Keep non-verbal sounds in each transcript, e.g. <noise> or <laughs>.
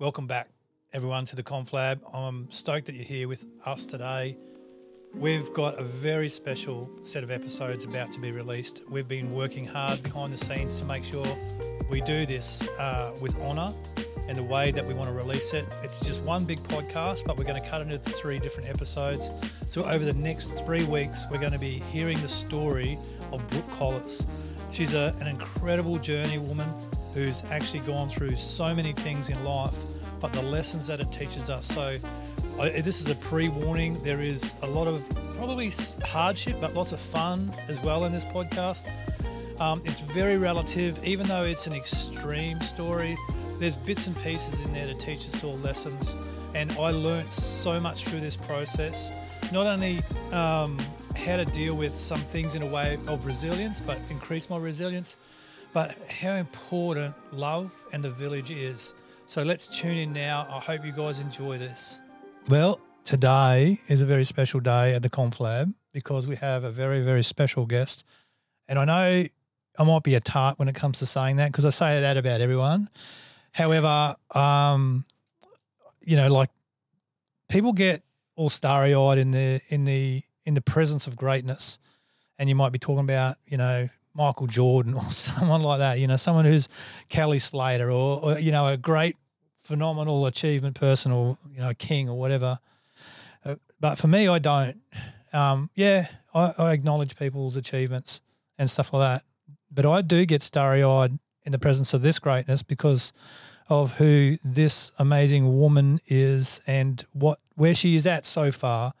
Welcome back, everyone, to the Conflab. I'm stoked that you're here with us today. We've got a very special set of episodes about to be released. We've been working hard behind the scenes to make sure we do this uh, with honour and the way that we want to release it. It's just one big podcast, but we're going to cut it into three different episodes. So, over the next three weeks, we're going to be hearing the story of Brooke Colless. She's a, an incredible journey woman who's actually gone through so many things in life, but the lessons that it teaches us. So, this is a pre warning. There is a lot of probably hardship, but lots of fun as well in this podcast. Um, it's very relative, even though it's an extreme story. There's bits and pieces in there to teach us all lessons, and I learnt so much through this process. Not only um, how to deal with some things in a way of resilience, but increase my resilience, but how important love and the village is. So let's tune in now. I hope you guys enjoy this. Well, today is a very special day at the Conflab because we have a very, very special guest. And I know I might be a tart when it comes to saying that because I say that about everyone. However, um, you know, like people get all starry eyed in the in the in the presence of greatness, and you might be talking about you know Michael Jordan <laughs> or someone like that. You know, someone who's Kelly Slater or, or you know a great phenomenal achievement person or you know king or whatever. Uh, but for me, I don't. Um, yeah, I, I acknowledge people's achievements and stuff like that, but I do get starry eyed in the presence of this greatness because of who this amazing woman is and what where she is at so far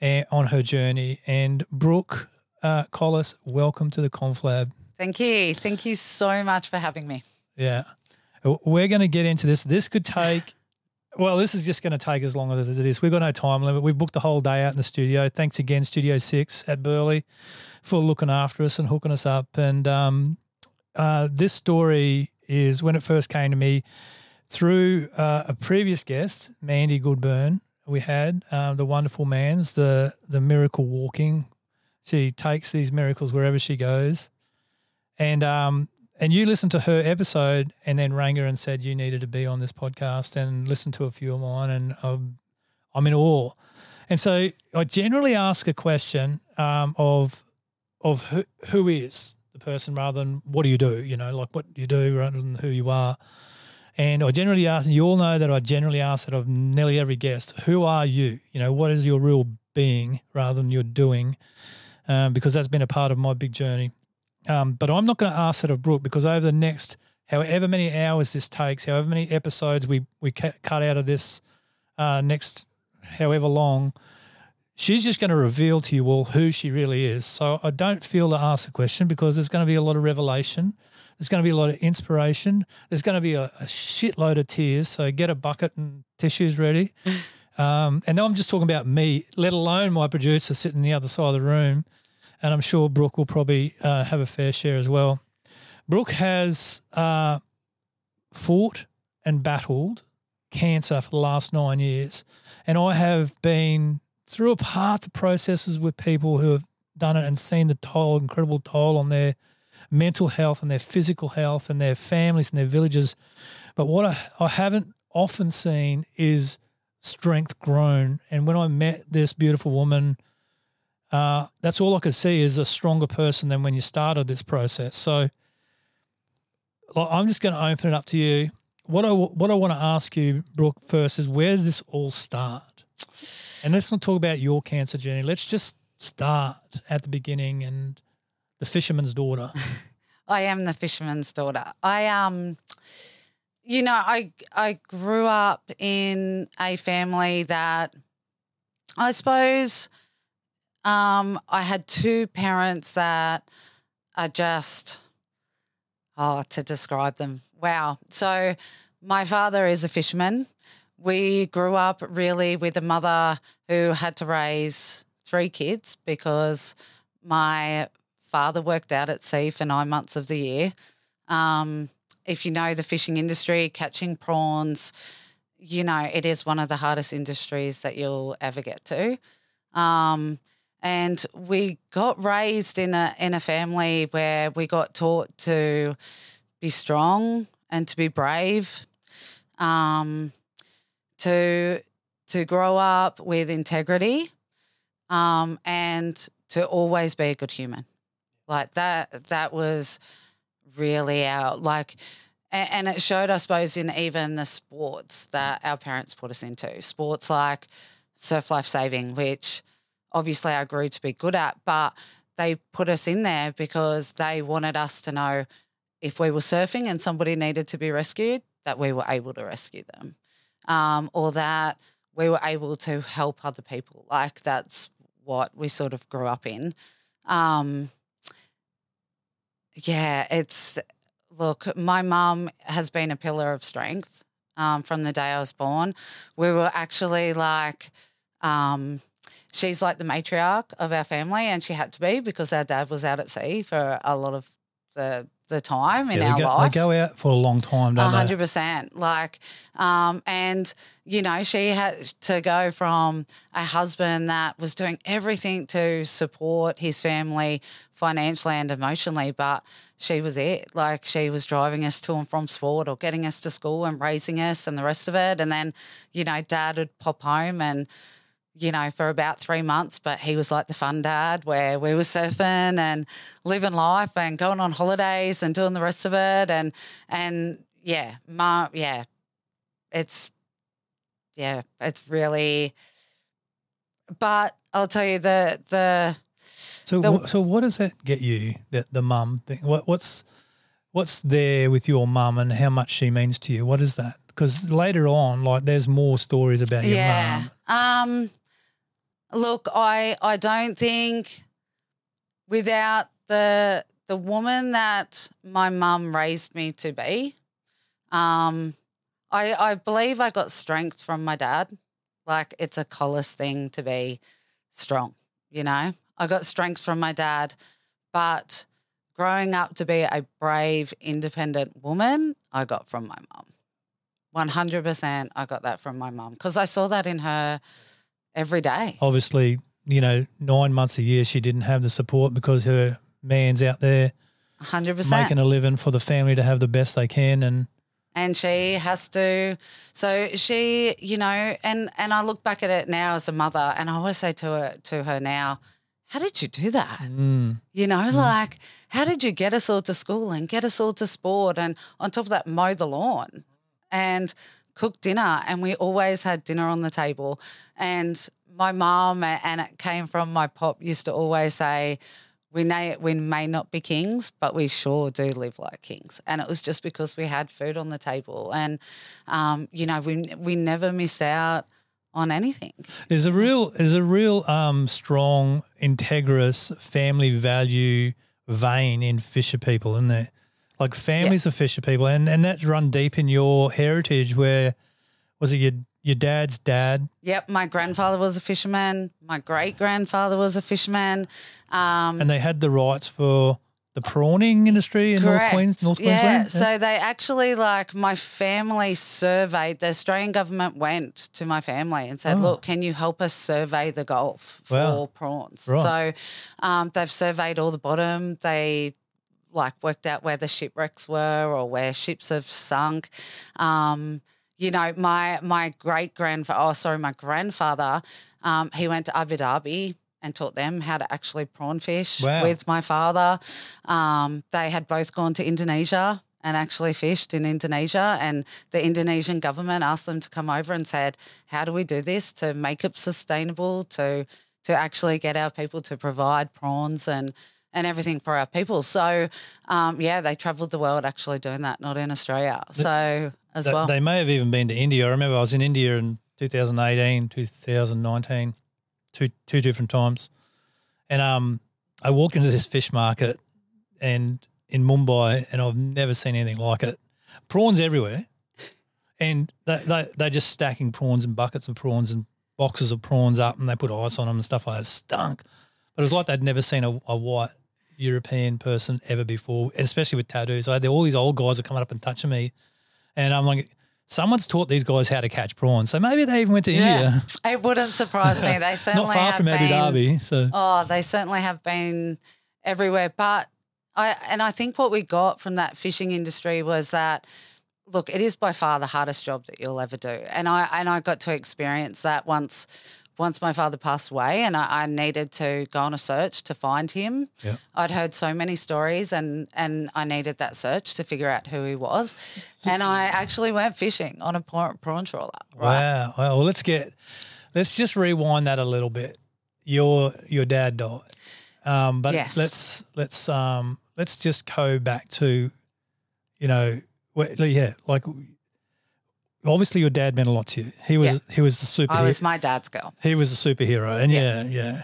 eh, on her journey. And Brooke uh, Colless, welcome to the Conflab. Thank you. Thank you so much for having me. Yeah. We're going to get into this. This could take, well, this is just going to take as long as it is. We've got no time limit. We've booked the whole day out in the studio. Thanks again, Studio Six at Burleigh, for looking after us and hooking us up. And um, uh, this story is when it first came to me through uh, a previous guest, Mandy Goodburn. We had uh, the wonderful man's the the miracle walking. She takes these miracles wherever she goes, and um, and you listened to her episode and then rang her and said you needed to be on this podcast and listen to a few of mine and I'm, I'm in awe. And so I generally ask a question um, of of who, who is the person rather than what do you do, you know, like what do you do rather than who you are. And I generally ask, and you all know that I generally ask that of nearly every guest, who are you? You know, what is your real being rather than your doing? Um, because that's been a part of my big journey. Um, but I'm not going to ask that of Brooke because over the next however many hours this takes, however many episodes we we cut out of this uh, next however long, she's just going to reveal to you all who she really is. So I don't feel to ask the question because there's going to be a lot of revelation. There's going to be a lot of inspiration. There's going to be a, a shitload of tears. So get a bucket and tissues ready. <laughs> Um, and now I'm just talking about me, let alone my producer sitting the other side of the room and I'm sure Brooke will probably uh, have a fair share as well. Brooke has uh, fought and battled cancer for the last nine years, and I have been through a part of processes with people who have done it and seen the toll, incredible toll on their mental health and their physical health and their families and their villages. But what I, I haven't often seen is strength grown. And when I met this beautiful woman uh, that's all I could see is a stronger person than when you started this process. So I'm just going to open it up to you. What I what I want to ask you, Brooke, first is where does this all start? And let's not talk about your cancer journey. Let's just start at the beginning and the fisherman's daughter. <laughs> I am the fisherman's daughter. I um you know, I I grew up in a family that I suppose – um, I had two parents that are just, oh, to describe them. Wow. So my father is a fisherman. We grew up really with a mother who had to raise three kids because my father worked out at sea for nine months of the year. Um, if you know the fishing industry, catching prawns, you know, it is one of the hardest industries that you'll ever get to. Um, and we got raised in a in a family where we got taught to be strong and to be brave. um, to to grow up with integrity, um, and to always be a good human. Like that. That was really our like. And it showed, I suppose, in even the sports that our parents put us into. Sports like surf life saving, which obviously I grew to be good at, but they put us in there because they wanted us to know if we were surfing and somebody needed to be rescued, that we were able to rescue them, um, or that we were able to help other people. Like that's what we sort of grew up in. Um, yeah, it's look, my mum has been a pillar of strength um, from the day I was born. We were actually like, um, she's like the matriarch of our family, and she had to be because our dad was out at sea for a lot of the the time in Yeah, our they, go, life. they go out for a long time, don't they? hundred percent. Like, um, and you know, she had to go from a husband that was doing everything to support his family financially and emotionally, but she was it. Like, she was driving us to and from sport or getting us to school and raising us and the rest of it. And then, you know, dad would pop home and you know, for about three months, but he was like the fun dad where we were surfing and living life and going on holidays and doing the rest of it. And, and yeah, ma, yeah, it's, yeah, it's really, but I'll tell you the, the, So, The- so what does that get you? That the mum thing. What, what's what's there with your mum and how much she means to you? What is that? Because later on, like, there's more stories about your yeah. mum. Um, look, I, I don't think without the, the woman that my mum raised me to be, um, I, I believe I got strength from my dad. Like it's a Colless thing to be strong, you know. I got strength from my dad, but growing up to be a brave, independent woman, I got from my mum. One hundred percent, I got that from my mum because I saw that in her every day. Obviously, you know, nine months a year she didn't have the support because her man's out there Hundred percent. making a living for the family to have the best they can. And and she has to so she you know and and i look back at it now as a mother and i always say to her to her now how did you do that mm, you know like how did you get us all to school and get us all to sport and on top of that mow the lawn and cook dinner and we always had dinner on the table and my mom and it came from my pop used to always say we may, we may not be kings, but we sure do live like kings. And it was just because we had food on the table. And, um, you know, we, we never miss out on anything. there's a real there's a real um, strong, integrous family value vein in Fisher people, isn't there? Like families of Fisher people, and and that's run deep in your heritage. Where was it your your dad's dad? Yep, my grandfather was a fisherman. My great grandfather was a fisherman. Um, and they had the rights for the prawning industry in North, Correct. Queens, North yeah. Queensland. So they actually like my family surveyed. The Australian government went to my family and said, Oh. "Look, can you help us survey the Gulf for Wow. prawns?" Right. So um, they've surveyed all the bottom. They like worked out where the shipwrecks were or where ships have sunk. Um, you know, my my great grandfather, oh sorry, my grandfather, um, he went to Abu Dhabi and taught them how to actually prawn fish Wow. with my father. Um, they had both gone to Indonesia and actually fished in Indonesia, and the Indonesian government asked them to come over and said, "How do we do this to make it sustainable to to actually get our people to provide prawns and and everything for our people?" So, um, yeah, they travelled the world actually doing that, not in Australia. So as They- well, They may have even been to India. I remember I was in India in 2018, 2019, two two different times, and um, I walked into this fish market, and in Mumbai, and I've never seen anything like it. Prawns everywhere, and they they they're just stacking prawns and buckets of prawns and boxes of prawns up, and they put ice on them and stuff like that. It stunk, but it was like they'd never seen a, a white. European person ever before, especially with tattoos. I had all these old guys are coming up and touching me, and I'm like, someone's taught these guys how to catch prawns. So maybe they even went to yeah, India, <laughs> it wouldn't surprise me. They certainly <laughs> not far have from Abu Dhabi. So Oh, they certainly have been everywhere. But I and I think what we got from that fishing industry was that look, it is by far the hardest job that you'll ever do, and I and I got to experience that once. Once my father passed away, and I, I needed to go on a search to find him. I'd heard so many stories, and and I needed that search to figure out who he was. And I actually went fishing on a prawn, prawn trawler. Right. Wow. Well, let's get let's just rewind that a little bit. Your your dad died, um, but Yes. let's let's um, let's just go back to, you know, wh- yeah, like obviously your dad meant a lot to you. He was he was the superhero. I was my dad's girl. he was a superhero, and yeah, yeah.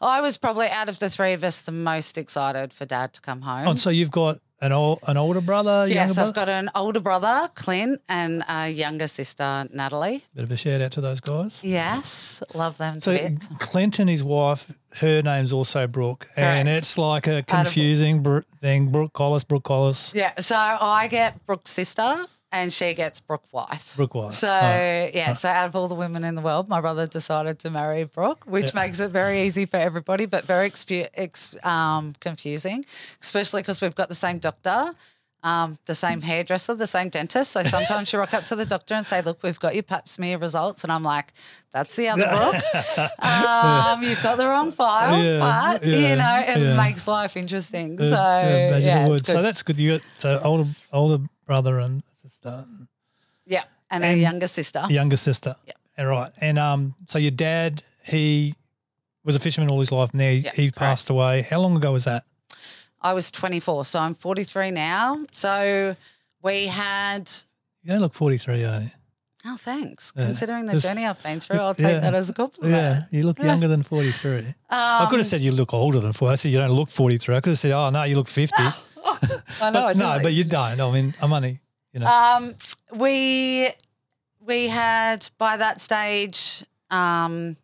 I was probably out of the three of us the most excited for dad to come home. Oh, and so you've got an old an older brother, yes, brother. I've got an older brother, Clint, and a younger sister, Natalie. Bit of a shout out to those guys. Yes, love them So. Clint and his wife, her name's also Brooke, and it's like a confusing thing. Brooke Colless, Brooke Colless, Yeah, so I get Brooke's sister and she gets Brooke wife. Brooke wife. So yeah, so out of all the women in the world, my brother decided to marry Brooke, which makes it very easy for everybody, but very expu- ex- um, confusing, especially because we've got the same doctor. Um, the same hairdresser, the same dentist. So sometimes you rock up to the doctor and say, "Look, we've got your Pap smear results," and I'm like, "That's the other Brooke. <laughs> um, you've got the wrong file, Yeah, but yeah, you know it yeah. makes life interesting." So Yeah, yeah. So that's good. You got so older older brother and sister, yeah, and, a and- younger sister. younger sister. Yeah. And right. And um, so your dad, he was a fisherman all his life. And now he, Yeah, he passed away. How long ago was that? I was 24, so I'm 43 now. So we had. You don't look forty three, eh? Oh, thanks. Yeah. Considering the journey I've been through, I'll take yeah. that as a compliment. Yeah, you look younger than forty three. I Um, could have said you look older than forty. I said you don't look forty three. I could have said, oh no, you look fifty. <laughs> I know. but I no, but you don't. I mean, I'm only you know. Um, we we had by that stage. Um,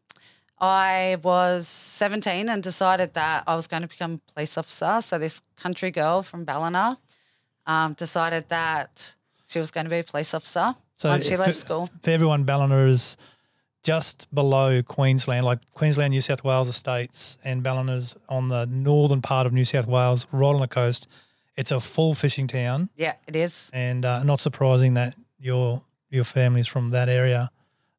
I was 17 and decided that I was going to become a police officer. So this country girl from Ballina um, decided that she was going to be a police officer So once she for- left school. For everyone, Ballina is just below Queensland, like Queensland, New South Wales estates, and Ballina's on the northern part of New South Wales, right on the coast. It's a full fishing town, Yeah, it is. and uh, not surprising that your your family's from that area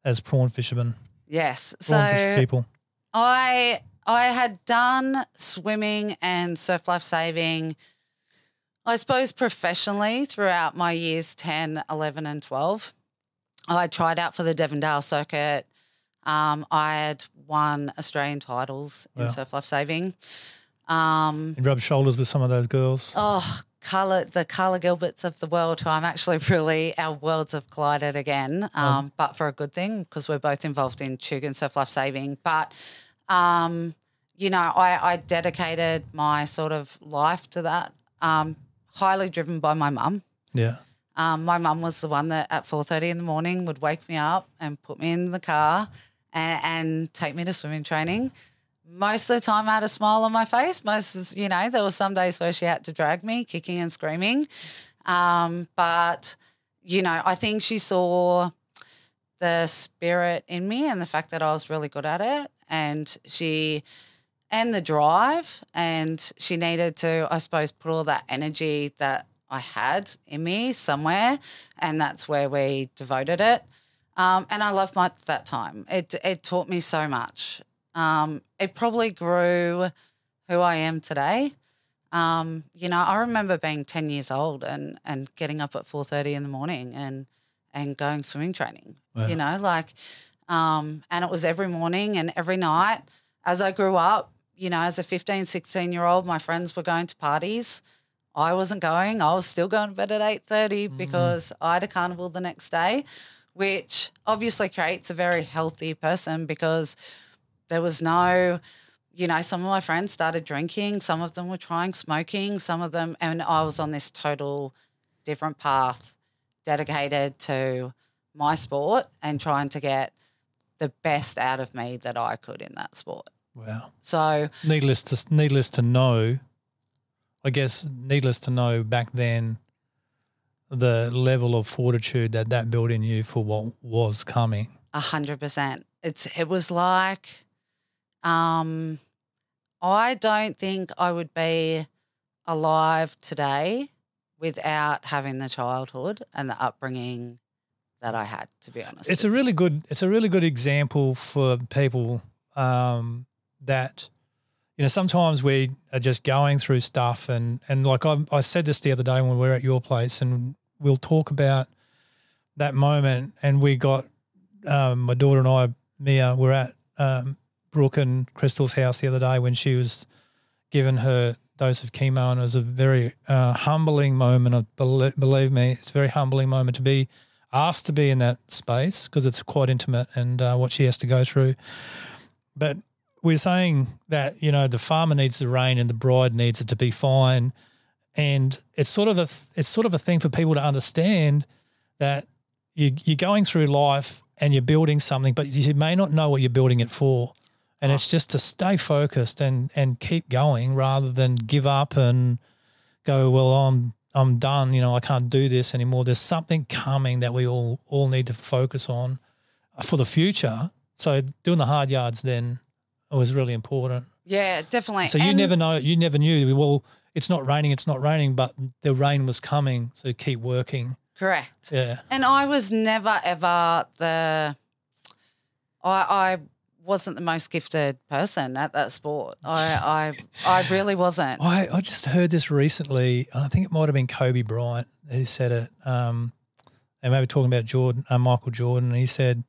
as prawn fishermen, Yes. prawn fish people. I I had done swimming and surf life saving, I suppose professionally throughout my years 10, 11 and 12. I tried out for the Devondale circuit. Um, I had won Australian titles in Wow. surf life saving. Um, You rub shoulders with some of those girls. oh, Carla, the Carla Gilberts of the world, who I'm actually <laughs> really, our worlds have collided again, um, but for a good thing because we're both involved in Tugun Surf Life Saving. But, um, you know, I, I dedicated my sort of life to that, um, highly driven by my mum. Yeah, Um, my mum was the one that at 4.30 in the morning would wake me up and put me in the car and, and take me to swimming training. Most of the time I had a smile on my face. Most, you know, there were some days where she had to drag me kicking and screaming. Um, but, you know, I think she saw the spirit in me and the fact that I was really good at it. And she, and the drive. And she needed to, I suppose, put all that energy that I had in me somewhere. And that's where we devoted it. Um, and I loved my, that time. It, it taught me so much. Um, it probably grew who I am today. Um, you know, I remember being 10 years old and, and getting up at 4.30 in the morning and, and going swimming training, Wow. you know, like, um, and it was every morning and every night. As I grew up, you know, as a 15, 16 year old, my friends were going to parties. I wasn't going. I was still going to bed at 8.30 because I had a carnival the next day, which obviously creates a very healthy person because there was no, you know, some of my friends started drinking, some of them were trying smoking, some of them, and I was on this total different path dedicated to my sport and trying to get the best out of me that I could in that sport. wow. So, Needless to needless to know, I guess needless to know back then, the level of fortitude that that built in you for what was coming. A hundred percent. It's it was like, um, I don't think I would be alive today without having the childhood and the upbringing that I had. To be honest, It's a really good. It's a really good example for people um, that you know sometimes we are just going through stuff and and like I, I said this the other day when we were at your place and we'll talk about that moment and we got um, my daughter and I Mia were at um, Brooke and Crystal's house the other day when she was given her dose of chemo and it was a very uh, humbling moment. Believe, believe me, it's a very humbling moment to be asked to be in that space because it's quite intimate and uh, what she has to go through. But we're saying that you know the farmer needs the rain and the bride needs it to be fine, and it's sort of a it's sort of a thing for people to understand that you you're going through life and you're building something, but you may not know what you're building it for, and it's just to stay focused and and keep going rather than give up and go well I'm I'm done you know I can't do this anymore. There's something coming that we all all need to focus on for the future. So doing the hard yards then was really important. yeah, definitely. So you And- never know, you never knew. Well, it's not raining, it's not raining, but the rain was coming. So keep working. correct. Yeah, And I was never ever the. I I wasn't the most gifted person at that sport. I <laughs> I I really wasn't. I, I just heard this recently, and I think it might have been Kobe Bryant who said it. Um, and maybe talking about Jordan, uh, Michael Jordan. He said,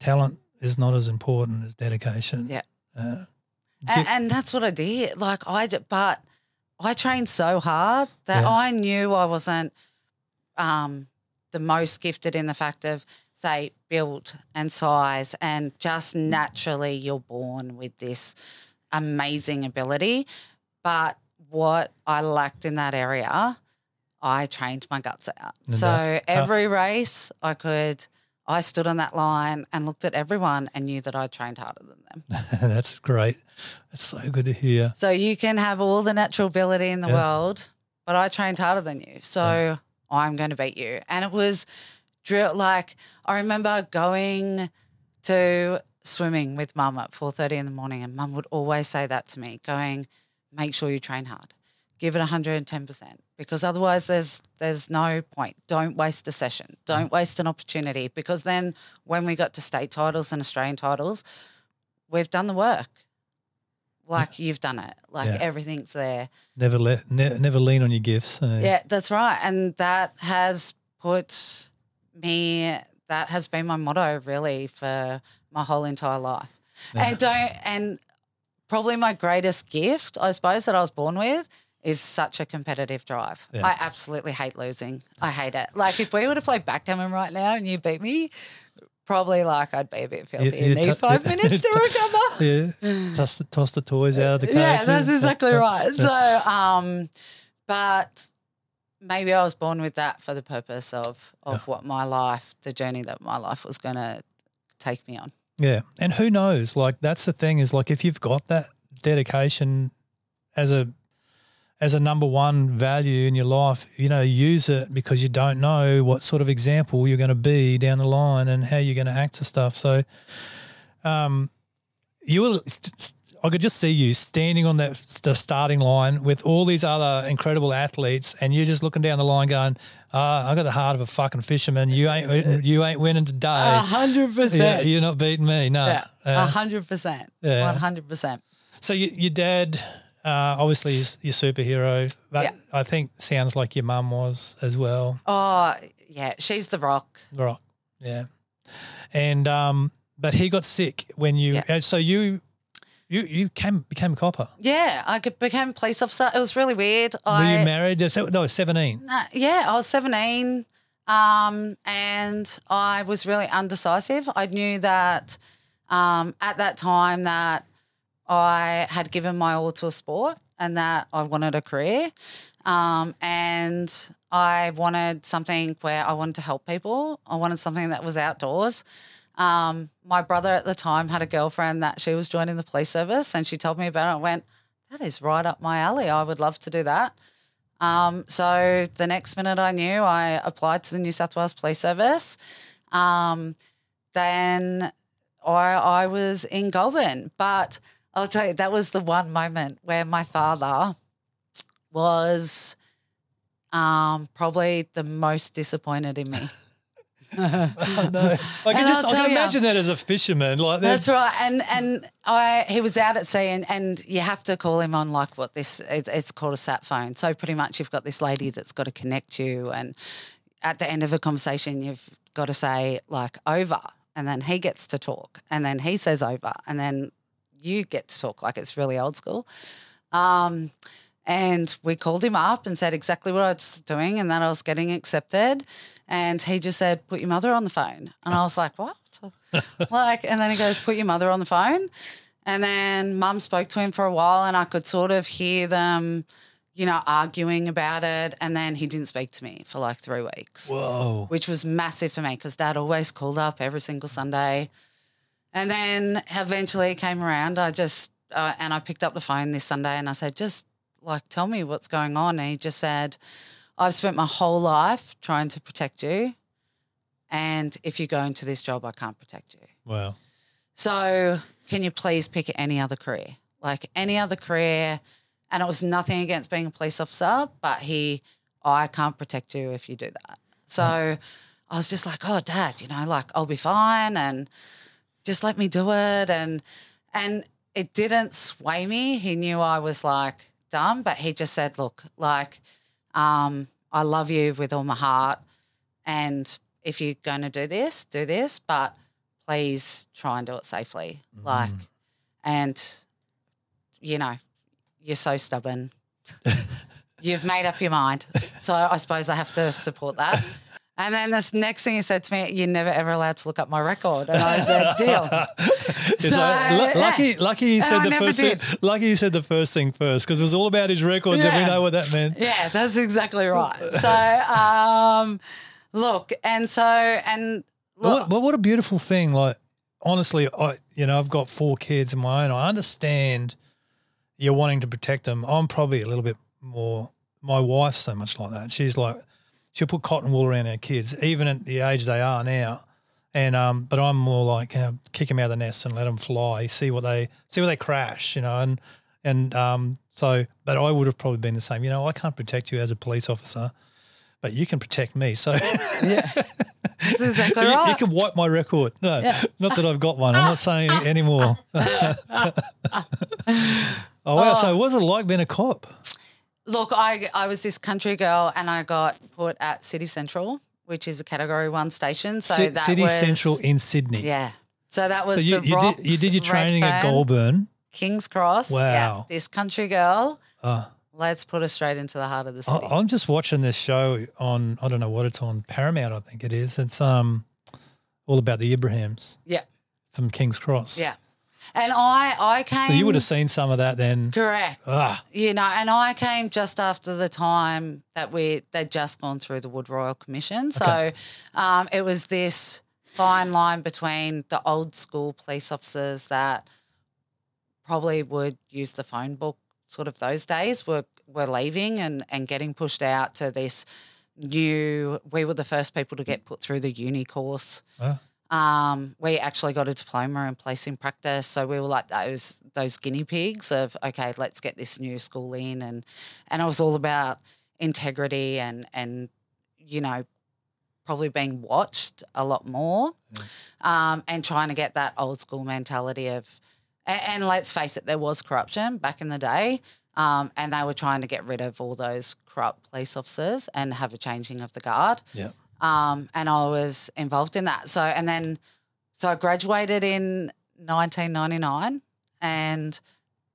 "Talent is not as important as dedication." Yeah. Uh, And, and that's what I did. Like I, but I trained so hard that Yeah. I knew I wasn't um, the most gifted in the fact of say build and size, and just naturally you're born with this amazing ability. But what I lacked in that area, I trained my guts out. So every race I could. I stood on that line and looked at everyone and knew that I trained harder than them. <laughs> that's great. That's so good to hear. So you can have all the natural ability in the Yeah. world, but I trained harder than you. So I'm going to beat you. And it was drill like I remember going to swimming with mum at 4:30 in the morning and mum would always say that to me, going, "Make sure you train hard. Give it 110% because otherwise there's there's no point. Don't waste a session. Don't waste an opportunity because then when we got to state titles and Australian titles, we've done the work. Like you've done it. Like Yeah. everything's there. Never let, ne- never lean on your gifts. Uh, Yeah, that's right. And that has put me that has been my motto really for my whole entire life. And don't and probably my greatest gift, I suppose, that I was born with is such a competitive drive. Yeah. I absolutely hate losing. I hate it. Like if we were to play backgammon right now and you beat me, probably like I'd be a bit filthy you and need t- five minutes to <laughs> recover. Yeah. Toss the, toss the toys out of the cage. Yeah, that's exactly right. So, um, but maybe I was born with that for the purpose of of what my life, the journey that my life was going to take me on. Yeah. And who knows? Like that's the thing is like if you've got that dedication as a as a number one value in your life, you know, use it because you don't know what sort of example you're going to be down the line and how you're going to act to stuff. So, um, you will. I could just see you standing on that the starting line with all these other incredible athletes, and you're just looking down the line, going, "Ah, I got the heart of a fucking fisherman. You ain't, you ain't winning today. A hundred percent. you're not beating me. No. A Uh, hundred percent. Yeah. One hundred percent. so you, your dad, uh, obviously, is your superhero. But Yeah. I think sounds like your mum was as well. Oh yeah, she's the rock. Right. Yeah. And um, but he got sick when you. Yeah. uh, So you, you you came became a copper. Yeah, I became a police officer. It was really weird. Were I, you married? Uh, No, seventeen. Nah, yeah, I was 17 um, and I was really undecisive. I knew that um, at that time that I had given my all to a sport and that I wanted a career. Um, and I wanted something where I wanted to help people. I wanted something that was outdoors. Um, my brother at the time had a girlfriend that she was joining the police service and she told me about it. I went, that is right up my alley. I would love to do that. Um, so the next minute I knew, I applied to the New South Wales Police Service. Um, then I, I was in Goulburn, but I'll tell you that was the one moment where my father was um, probably the most disappointed in me. <laughs> <laughs> Oh, no. <laughs> I can And just I'll can ya. imagine that as a fisherman. Like that. That's right. And and I he was out at sea and, and you have to call him on like what this it's, it's called a sat phone. So pretty much you've got this lady that's got to connect you and at the end of a conversation you've got to say like over and then he gets to talk and then he says over and then you get to talk like it's really old school. Um, and we called him up and said exactly what I was doing and that I was getting accepted. And he just said, put your mother on the phone. And I was like, what? <laughs> like, and then he goes, put your mother on the phone. And then mum spoke to him for a while and I could sort of hear them, you know, arguing about it. And then he didn't speak to me for like three weeks Whoa. which was massive for me because dad always called up every single Sunday. And then eventually it came around. I just, uh, and I picked up the phone this Sunday and I said, just like, tell me what's going on. And he just said, I've spent my whole life trying to protect you. And if you go into this job, I can't protect you. Wow. So can you please pick any other career? Like any other career. And it was nothing against being a police officer, but he, I can't protect you if you do that. So I was just like, oh, dad, you know, like I'll be fine and just let me do it. And, and it didn't sway me. He knew I was like dumb, but he just said, look, like, um, I love you with all my heart. And if you're going to do this, do this, but please try and do it safely. Like, and, you know, you're so stubborn. <laughs> You've made up your mind. So I suppose I have to support that. <laughs> And then this next thing he said to me, you're never ever allowed to look up my record. And I said, deal. <laughs> So, like, yeah. lucky, lucky you said I the first. did. Thing, lucky you said the first thing first because it was all about his record. That we know what that meant. Yeah, that's exactly right. So, um, look, and so, and look, What, but what a beautiful thing! Like honestly, I you know I've got four kids of my own. I understand you're wanting to protect them. I'm probably a little bit more. My wife's so much like that. She's like she'll put cotton wool around our kids, even at the age they are now. And um, but I'm more like you know, kick them out of the nest and let them fly. See what they see where they crash, you know. And and um, so, but I would have probably been the same. You know, I can't protect you as a police officer, but you can protect me. So. <laughs> that's exactly You, right. you can wipe my record. No, not that I've got one. I'm not saying anymore. <laughs> oh wow! So what was it like being a cop? Look, I I was this country girl, and I got put at City Central, which is a Category One station. So Ci- that City was, Central in Sydney. Yeah. So that was So you, the you Rocks, did you did your training at Goulburn. King's Cross. Wow. Yeah. This country girl. Oh. Let's put her straight into the heart of the I, city. I'm just watching this show on I don't know what it's on Paramount. I think it is. It's um all about the Ibrahim's yeah. from King's Cross. Yeah. And I I came. So you would have seen some of that then. Correct. Ah. You know, and I came just after the time that we they'd just gone through the Wood Royal Commission. So Okay. um, it was this fine line between the old school police officers that probably would use the phone book sort of those days were were leaving and, and getting pushed out to this new we were the first people to get put through the uni course. Wow. Um, we actually got a diploma in policing practice, so we were like those those guinea pigs of okay, let's get this new school in, and and it was all about integrity and and you know probably being watched a lot more, um, and trying to get that old school mentality of, and, and let's face it, there was corruption back in the day. Um, and they were trying to get rid of all those corrupt police officers and have a changing of the guard Yeah. Um, and I was involved in that. So, and then, so I graduated in 1999 and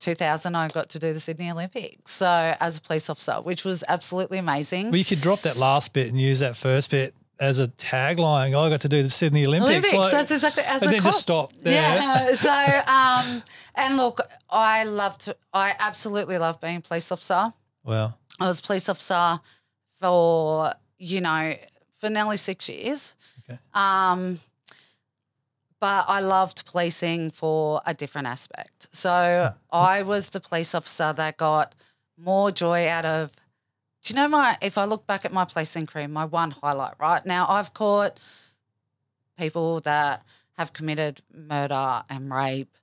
2000 I got to do the Sydney Olympics. So, as a police officer, which was absolutely amazing. Well, you could drop that last bit and use that first bit as a tagline. I got to do the Sydney Olympics. Olympics, like- that's exactly as and a then cop. just stop there. Yeah. <laughs> so, um, and look, I loved, I absolutely love being a police officer. Well, I was a police officer for, you know, for nearly six years. Okay. Um, but I loved policing for a different aspect. So I was the police officer that got more joy out of. Do you know my? If I look back at my policing career, my one highlight right now, I've caught people that have committed murder and rape.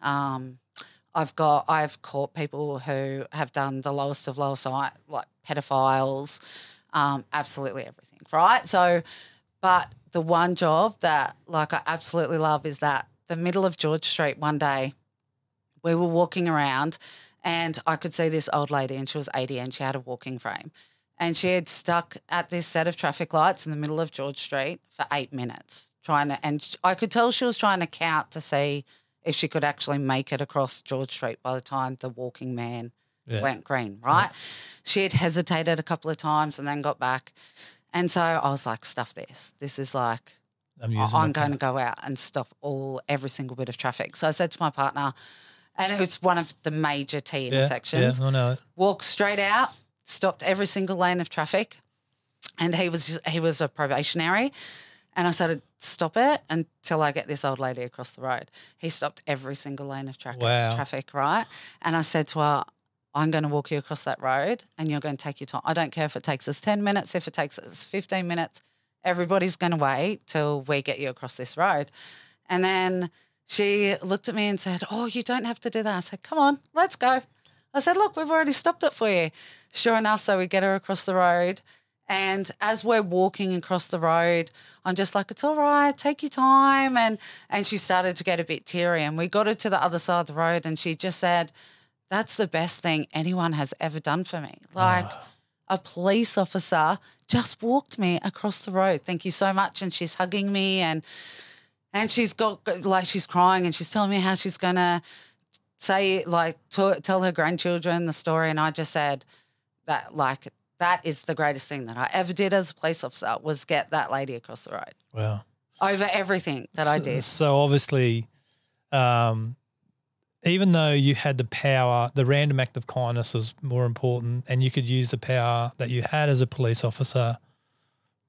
Um, I've got I've caught people who have done the lowest of low side, like pedophiles. um, absolutely everything, right? So, but the one job that like I absolutely love is that the middle of George Street one day, we were walking around and I could see this old lady and she was 80 and she had a walking frame. And she had stuck at this set of traffic lights in the middle of George Street for eight minutes trying to, and I could tell she was trying to count to see if she could actually make it across George Street by the time the walking man Yeah. went green, right? She had hesitated a couple of times and then got back. And so I was like, stuff this. This is like, I'm I'm going to go out and stop all every single bit of traffic. So I said to my partner, and it was one of the major T intersections, Yeah, I know walked straight out, stopped every single lane of traffic, and he was he was a probationary. And I said, stop it until I get this old lady across the road. He stopped every single lane of tra- Wow. traffic, right? And I said to her, I'm going to walk you across that road and you're going to take your time. I don't care if it takes us 10 minutes, if it takes us 15 minutes. Everybody's going to wait till we get you across this road. And then she looked at me and said, Oh, you don't have to do that. I said, Come on, let's go. I said, Look, we've already stopped it for you. Sure enough, so we get her across the road. And as we're walking across the road, I'm just like, it's all right, take your time. And and she started to get a bit teary. And we got her to the other side of the road and she just said, That's the best thing anyone has ever done for me. Like a police officer just walked me across the road. Thank you so much. And she's hugging me and and she's got like she's crying and she's telling me how she's gonna say like to, tell her grandchildren the story. And I just said that like that is the greatest thing that I ever did as a police officer was get that lady across the road Wow. over everything that I did. So obviously, um, even though you had the power, the random act of kindness was more important, and you could use the power that you had as a police officer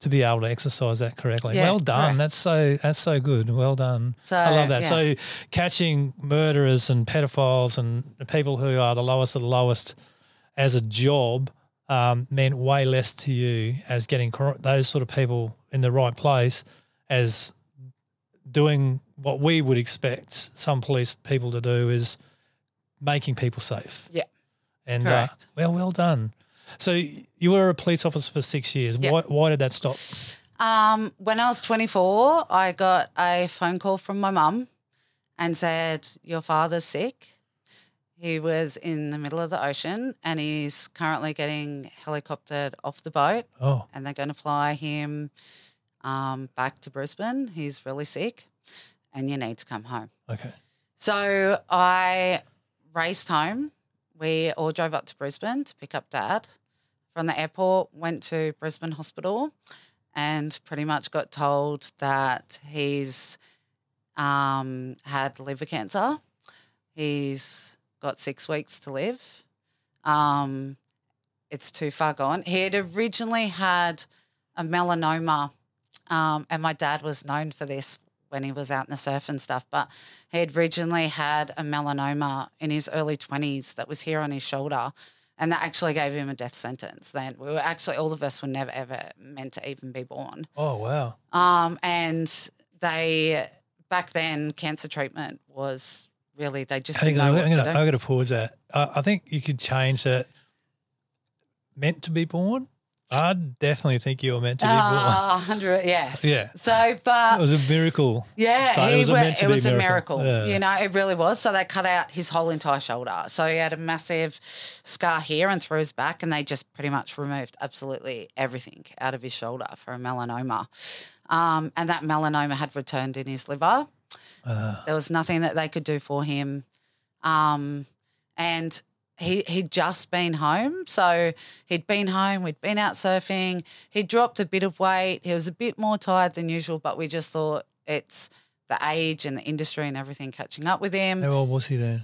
to be able to exercise that correctly. Yeah, well done. correct. That's so that's so good. Well done. So I love that. yeah. So catching murderers and pedophiles and people who are the lowest of the lowest as a job um, meant way less to you as getting cor- those sort of people in the right place as doing what we would expect some police people to do is making people safe. Yeah. And uh, well, well done. So you were a police officer for six years. Yeah. Why, why did that stop? Um, when I was 24, I got a phone call from my mum and said, Your father's sick. He was in the middle of the ocean and he's currently getting helicoptered off the boat Oh, and they're going to fly him um, back to Brisbane. He's really sick and you need to come home. okay. So I raced home. We all drove up to Brisbane to pick up dad from the airport, went to Brisbane Hospital, and pretty much got told that he's um, had liver cancer. He's got six weeks to live. Um, it's too far gone. He had originally had a melanoma, um, and my dad was known for this when he was out in the surf and stuff. But he had originally had a melanoma in his early 20s that was here on his shoulder. And that actually gave him a death sentence. Then we were actually, all of us were never ever meant to even be born. Oh, wow. Um, and they, back then, cancer treatment was really, they just Hang didn't on, know I'm gonna. I'm gonna pause that. I, I think you could change that. Meant to be born. I definitely think you were meant to be born. Ah, 100, yes. Yeah. So, but It was a miracle. Yeah, it was to it was a miracle. miracle. Yeah. You know, it really was. So they cut out his whole entire shoulder. So he had a massive scar here and through his back, and they just pretty much removed absolutely everything out of his shoulder for a melanoma. Um, and that melanoma had returned in his liver. Uh, There was nothing that they could do for him. Um, and he he'd just been home. So he'd been home, we'd been out surfing. He dropped a bit of weight. He was a bit more tired than usual, but we just thought it's the age and the industry and everything catching up with him. how old was he then?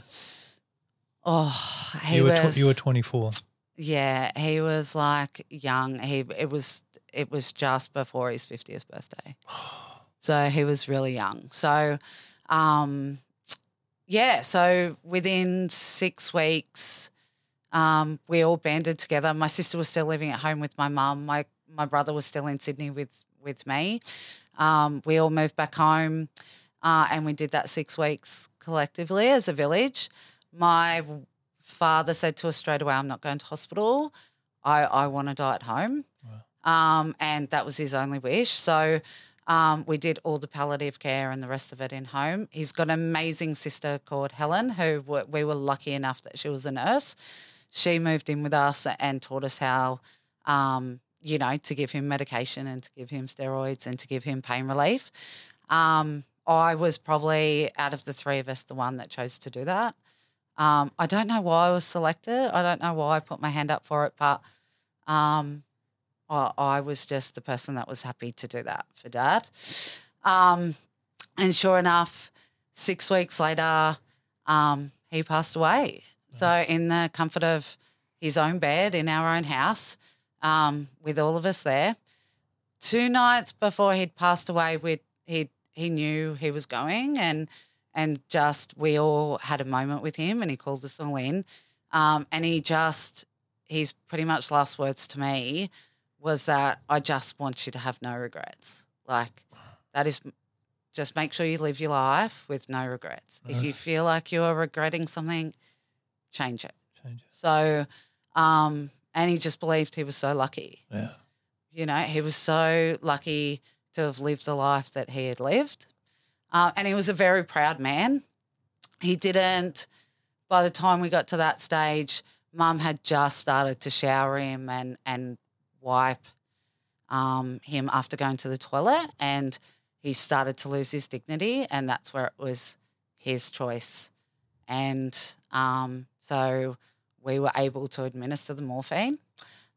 Oh, he you were was tw- you were 24. yeah, he was like young. He it was it was just before his fiftieth birthday, <gasps> so he was really young. So, um, yeah. So within six weeks, um, we all banded together. My sister was still living at home with my mum. My my brother was still in Sydney with with me. Um, we all moved back home, uh, and we did that six weeks collectively as a village. My father said to us straight away, I'm not going to hospital. I, I want to die at home. um, and that was his only wish. So um, we did all the palliative care and the rest of it in home. He's got an amazing sister called Helen, who we were lucky enough that she was a nurse. She moved in with us and taught us how, um, you know, to give him medication and to give him steroids and to give him pain relief. Um, I was probably out of the three of us the one that chose to do that. Um, I don't know why I was selected. I don't know why I put my hand up for it, but um, I, I was just the person that was happy to do that for dad. Um, and sure enough, six weeks later, um, he passed away. So, in the comfort of his own bed in our own house, um, with all of us there, two nights before he'd passed away, we he he knew he was going, and and just we all had a moment with him, and he called us all in, um, and he just his pretty much last words to me was that I just want you to have no regrets. Like that is just make sure you live your life with no regrets. If you feel like you are regretting something, change it. Change it. So, um, and he just believed he was so lucky. Yeah. You know, he was so lucky to have lived the life that he had lived. Uh, and he was a very proud man. He didn't, by the time we got to that stage, mum had just started to shower him and, and wipe um, him after going to the toilet. And he started to lose his dignity. And that's where it was his choice. And um, so we were able to administer the morphine.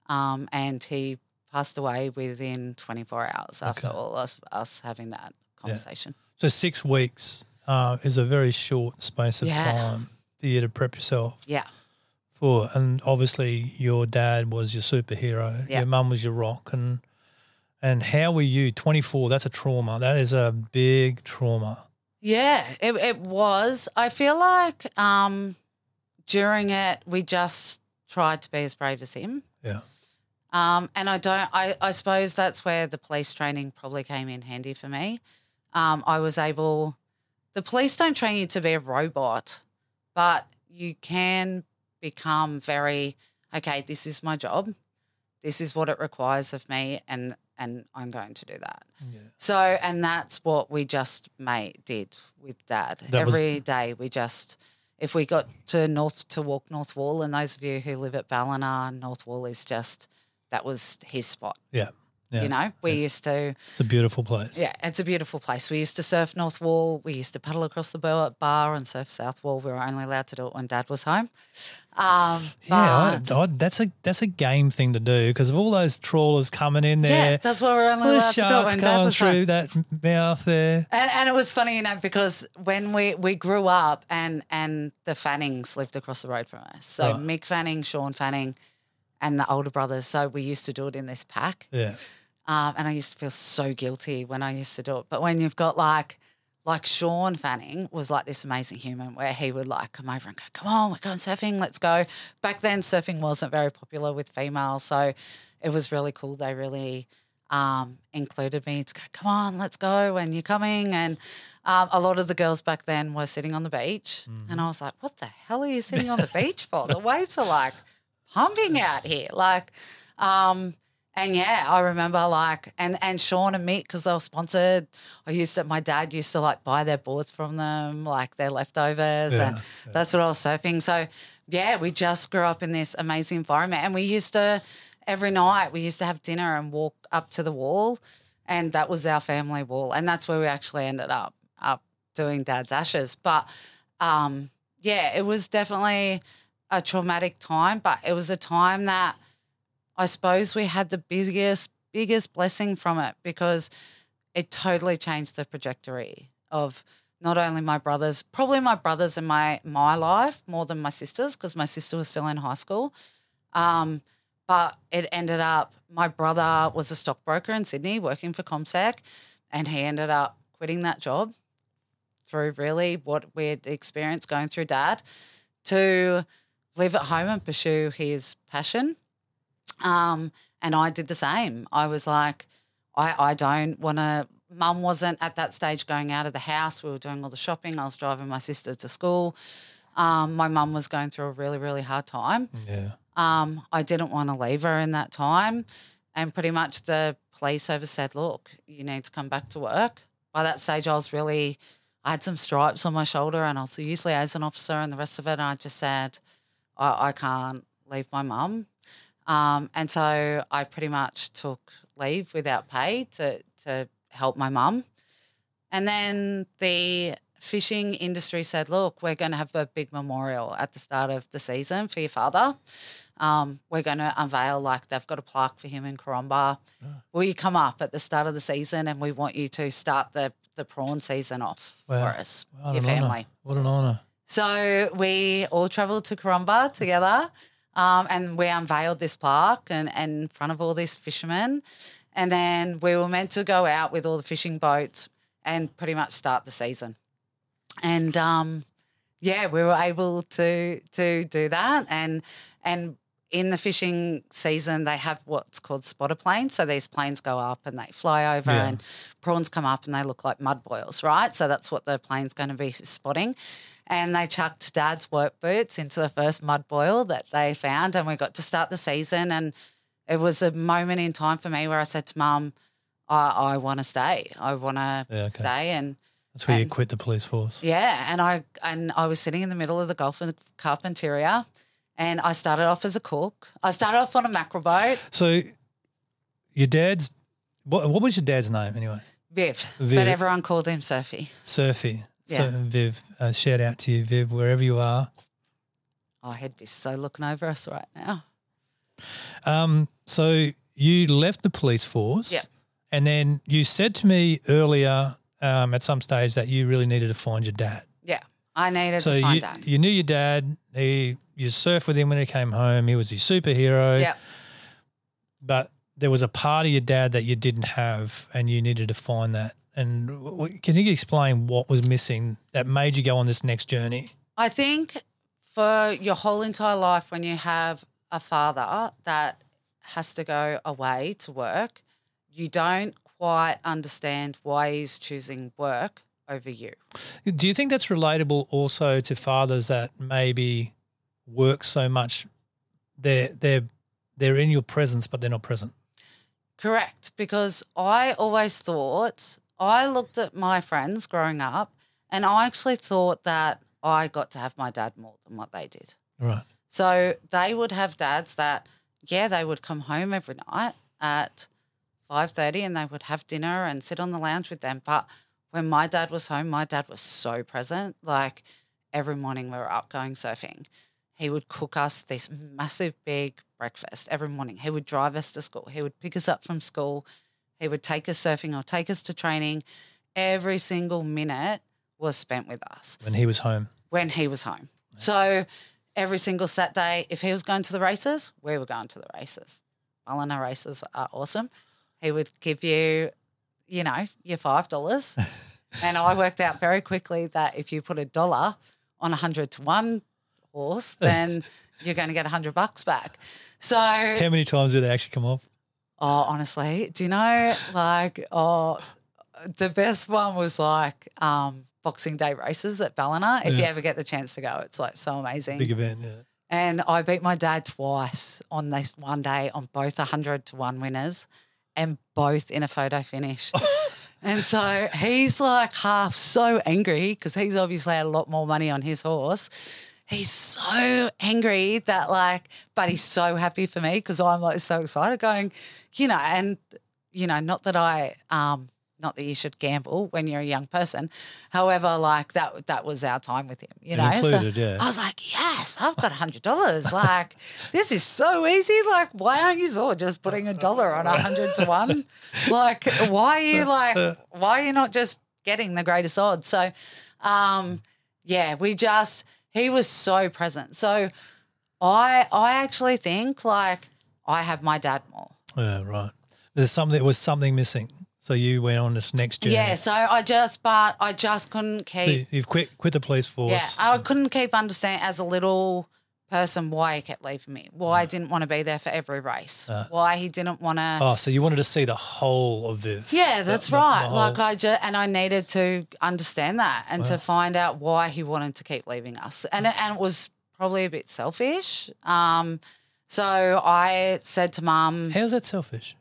Um, and he passed away within 24 hours after Okay. all us, us having that conversation. So six weeks uh, is a very short space of Yeah. time for you to prep yourself Yeah. For. And obviously, your dad was your superhero. Yeah. Your mum was your rock. And and how were you? Twenty four. That's a trauma. That is a big trauma. Yeah, it, it was. I feel like um, during it, we just tried to be as brave as him. Yeah. Um, and I don't, I, I suppose that's where the police training probably came in handy for me. Um, I was able, the police don't train you to be a robot, but you can become very, okay, this is my job. This is what it requires of me. And, and I'm going to do that. Yeah. So, and that's what we just made did with dad. That was- Every day we just, if we got to North to walk North Wall, and those of you who live at Ballina, North Wall is just that was his spot. Yeah. Yeah. You know, we used to, It's a beautiful place. yeah, it's a beautiful place. We used to surf North Wall. We used to paddle across the bar and surf South Wall. We were only allowed to do it when Dad was home. Um, Yeah, I, I, that's a that's a game thing to do because of all those trawlers coming in there. yeah, that's why we're only allowed to do it when Dad was home. through that mouth there. And, and it was funny, you know, because when we, we grew up and and the Fannings lived across the road from us. So Right. Mick Fanning, Sean Fanning, and the older brothers. So we used to do it in this pack. Yeah. Um, and I used to feel so guilty when I used to do it. But when you've got like, like Sean Fanning was like this amazing human where he would like come over and go, come on, we're going surfing, let's go. Back then, surfing wasn't very popular with females. So it was really cool. They really um, included me to go, come on, let's go. And you're coming. And um, a lot of the girls back then were sitting on the beach. And I was like, what the hell are you sitting on the <laughs> beach for? The waves are like pumping out here. Like, um, and yeah, I remember like, and and Sean and Mick because they were sponsored. I used to, my dad used to like buy their boards from them, like their leftovers, Yeah, and that's what I was surfing. So yeah, we just grew up in this amazing environment, and we used to every night we used to have dinner and walk up to the wall, and that was our family wall, and that's where we actually ended up up doing Dad's ashes. But um, yeah, it was definitely a traumatic time, but it was a time that I suppose we had the biggest, biggest blessing from it because it totally changed the trajectory of not only my brothers, probably my brothers and my my life more than my sisters because my sister was still in high school. Um, but it ended up my brother was a stockbroker in Sydney working for CommSec, and he ended up quitting that job through really what we'd experienced going through dad to live at home and pursue his passion. Um, and I did the same. I was like, I, I don't want to. Mum wasn't at that stage going out of the house. We were doing all the shopping. I was driving my sister to school. Um, my mum was going through a really, really hard time. Yeah. Um, I didn't want to leave her in that time. And pretty much the police over said, look, you need to come back to work. By that stage, I was really, I had some stripes on my shoulder and I was usually as an officer and the rest of it. And I just said, I, I can't leave my mum. Um, and so I pretty much took leave without pay to, to help my mum. And then the fishing industry said, look, we're going to have a big memorial at the start of the season for your father. Um, we're going to unveil, like, they've got a plaque for him in Karumba. Will you come up at the start of the season and we want you to start the, the prawn season off Wow. for us, What your family? What an honour. So we all travelled to Karumba together um, and we unveiled this plaque and, and in front of all these fishermen. And then we were meant to go out with all the fishing boats and pretty much start the season. And um, yeah, we were able to to do that. And and in the fishing season, they have what's called spotter planes. So these planes go up and they fly over, Yeah. and prawns come up and they look like mud boils, right? So that's what the plane's going to be spotting. And they chucked Dad's work boots into the first mud boil that they found, and we got to start the season. And it was a moment in time for me where I said to Mum, "I, I want to stay. I want to Yeah, okay. stay." And That's where you quit the police force. yeah, and I and I was sitting in the middle of the Gulf of Carpentaria, and I started off as a cook. I started off on a mackerel boat, So your dad's what, what was your dad's name anyway? Viv, Viv. but everyone called him Surfy. Surfy. So Viv, uh, shout out to you, Viv, wherever you are. Oh, he'd be so looking over us right now. Um, so you left the police force. Yeah. And then you said to me earlier um, at some stage that you really needed to find your dad. Yeah, I needed So to find you, Dad. you knew your dad. He you surfed with him when he came home. He was your superhero. Yeah, But there was a part of your dad that you didn't have, and you needed to find that. And w- can you explain what was missing that made you go on this next journey? I think for your whole entire life, when you have a father that has to go away to work, you don't quite understand why he's choosing work over you. Do you think that's relatable also to fathers that maybe work so much they're they're they're in your presence but they're not present? Correct, because I always thought I looked at my friends growing up, and I actually thought that I got to have my dad more than what they did. Right. So they would have dads that, yeah, they would come home every night at five thirty, and they would have dinner and sit on the lounge with them. But when my dad was home, my dad was so present. Like every morning, we were up going surfing. He would cook us this massive big breakfast every morning. He would drive us to school. He would pick us up from school. He would take us surfing or take us to training. Every single minute was spent with us When he was home. when he was home. So every single Saturday, if he was going to the races, we were going to the races. Ballina races are awesome. He would give you, you know, your five dollars. <laughs> and I worked out very quickly that if you put a dollar on a hundred to one horse, then <laughs> you're going to get a hundred bucks back. So How many times did it actually come off? Oh, honestly, do you know, like, oh, the best one was like um, Boxing Day races at Ballina. If you ever get the chance to go, it's like so amazing. Big event, yeah. And I beat my dad twice on this one day on both 100 to 1 winners and both in a photo finish. <laughs> and so he's like half so angry because he's obviously had a lot more money on his horse. He's so angry that, like, but he's so happy for me because I'm like so excited going, you know, and, you know, not that I, um, not that you should gamble when you're a young person. However, like that that was our time with him, you It know. So included, yeah. I was like, yes, I've got a hundred dollars. Like, this is so easy. Like, why aren't you all just putting a dollar on a hundred to one? Like, why are you like, why are you not just getting the greatest odds? So, um, yeah, we just he was so present. So, I I actually think like I have my dad more. Yeah, right. There's something there was something missing. So you went on this next journey. Yeah. So I just, but I just couldn't So keep. You've quit quit the police force. Yeah, force. I couldn't keep understanding as a little person why he kept leaving me, why I didn't want to be there for every race, why he didn't want to. oh, so you wanted to see the whole of Viv. yeah, The- that's the- the right. whole- like I just and I needed to understand that and to find out why he wanted to keep leaving us, and it, and it was probably a bit selfish. Um, so I said to mum, How's that selfish?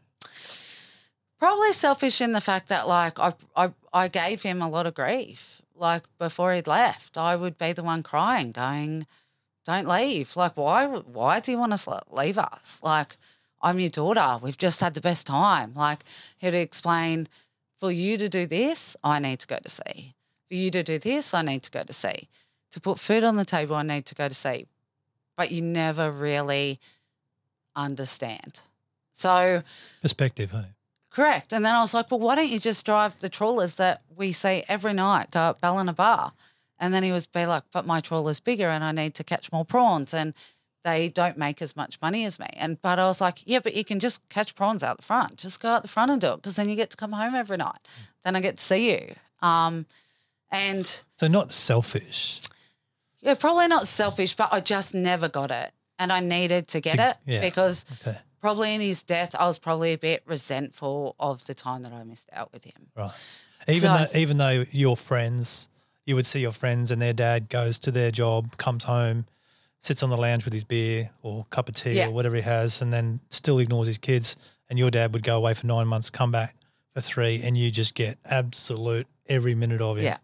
Probably selfish in the fact that like I, I I gave him a lot of grief. Like before he'd left, I would be the one crying, going, "Don't leave! Like why? Why do you want to leave us? Like I'm your daughter. We've just had the best time." Like he'd explain, "For you to do this, I need to go to sea. For you to do this, I need to go to sea. To put food on the table, I need to go to sea." But you never really understand. So Perspective, hey? Correct. And then I was like, well, why don't you just drive the trawlers that we see every night go up Ballina Bar? And then he was be like, but my trawler's bigger and I need to catch more prawns and they don't make as much money as me. And but I was like, yeah, but you can just catch prawns out the front. Just go out the front and do it because then you get to come home every night. Then I get to see you. Um, and So not selfish. yeah, probably not selfish, but I just never got it. And I needed to get To- it yeah. because Okay. probably in his death, I was probably a bit resentful of the time that I missed out with him. Right. Even So- though even though your friends, you would see your friends and their dad goes to their job, comes home, sits on the lounge with his beer or cup of tea Yeah. or whatever he has, and then still ignores his kids. And your dad would go away for nine months, come back for three, and you just get absolute every minute of it. Yeah.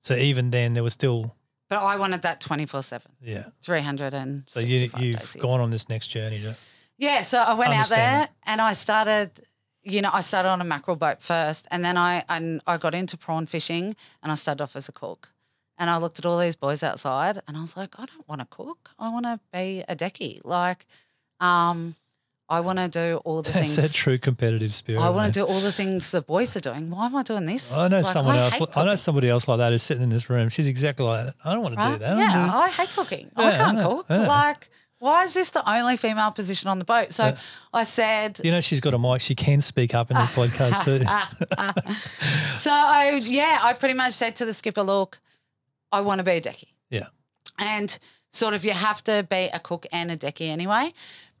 So even then, there was still But I wanted that 24 7, yeah. Three hundred and. So you, you've gone on this next journey to Yeah, so I went out there and I started, you know, I started on a mackerel boat first, and then I and I got into prawn fishing, and I started off as a cook. And I looked at all these boys outside, and I was like, I don't want to cook. I want to be a decky. Like, um, I want to do all the <laughs> that's things. that true competitive spirit. I want to do all the things the boys are doing. Why am I doing this? I know Like, someone I else. I know somebody else like that is sitting in this room. She's exactly like that. I don't want to do that. I Yeah, do- I hate cooking. I can't yeah, cook. yeah. Like, why is this the only female position on the boat? So I said, You know, she's got a mic. She can speak up in this podcast too. <laughs> so I, yeah, I pretty much said to the skipper, look, I want to be a decky. Yeah. And sort of you have to be a cook and a decky anyway.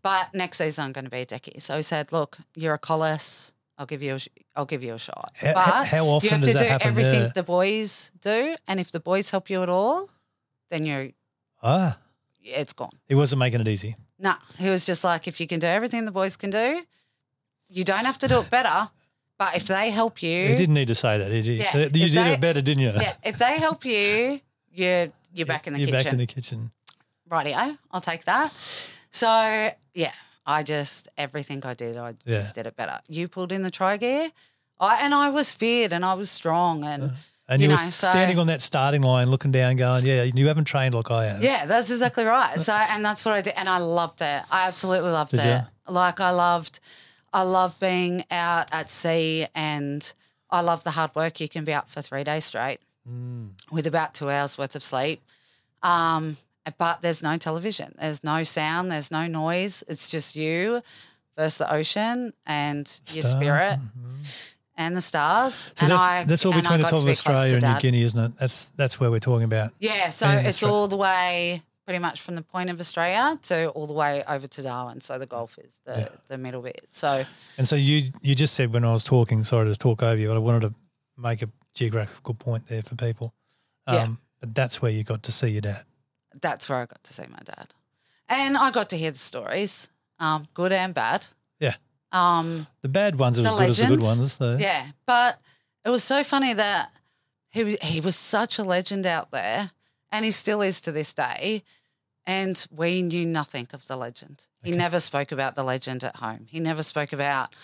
But next season I'm going to be a decky. So he said, look, you're a Colless. I'll give you a, I'll give you a shot. How- but how- often you have to do happen? everything Yeah. the boys do, and if the boys help you at all, then you're Ah, it's gone. he wasn't making it easy. Nah, he was just like, if you can do everything the boys can do, you don't have to do it better. But if they help you, He didn't need to say that. Did he? Yeah, you did they- it better, didn't you? yeah, if they help you, you're you're back in the You're kitchen. back in the kitchen. Rightio, I'll take that. So yeah, I just everything I did, I Yeah. just did it better. You pulled in the try gear, I and I was feared and I was strong and uh-huh. And You you, were know, so- standing on that starting line, looking down, going, "Yeah, you haven't trained like I have." yeah, that's exactly right. So and that's what I did, and I loved it. I absolutely loved Did it. you? Like I loved, I love being out at sea, and I love the hard work. You can be up for three days straight Mm. with about two hours worth of sleep. Um, but there's no television, there's no sound, there's no noise. It's just you versus the ocean and your Stars spirit and- and the stars. So and that's, I, that's all between the top to of Australia and New Guinea, isn't it? That's that's where we're talking about. Yeah, so it's all the way pretty much from the point of Australia to all the way over to Darwin. So the Gulf is the, Yeah. the middle bit. So And so you you just said when I was talking, sorry to talk over you, but I wanted to make a geographical point there for people. Um, Yeah. But that's where you got to see your dad. that's where I got to see my dad. And I got to hear the stories, um, good and bad. Um, The bad ones are as good as the good ones. So. Yeah, but it was so funny that he he was such a legend out there, and he still is to this day. And we knew nothing of the legend. He never spoke about the legend at home. He never spoke about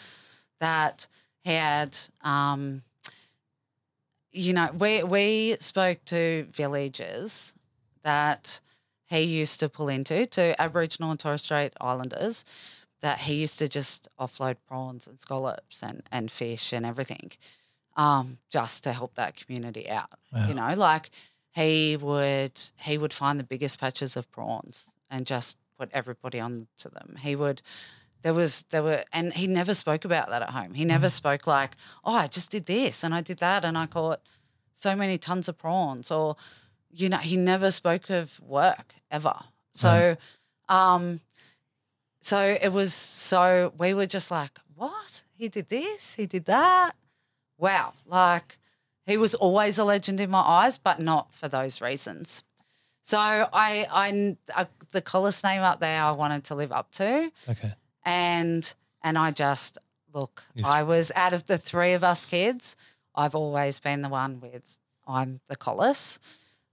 that he had. Um, you know, we we spoke to villages that he used to pull into to Aboriginal and Torres Strait Islanders that he used to just offload prawns and scallops and, and fish and everything um, just to help that community out. Wow. You know, like he would he would find the biggest patches of prawns and just put everybody onto them. He would there was there were and he never spoke about that at home. He never spoke like, Oh, I just did this and I did that and I caught so many tons of prawns or you know, he never spoke of work ever. So um so it was so we were just like, What? He did this, he did that. Wow. Like he was always a legend in my eyes, but not for those reasons. So I, I, I the Colless name up there, I wanted to live up to, Okay. and and I just look, Yes. I was out of the three of us kids, I've always been the one with I'm the Colless.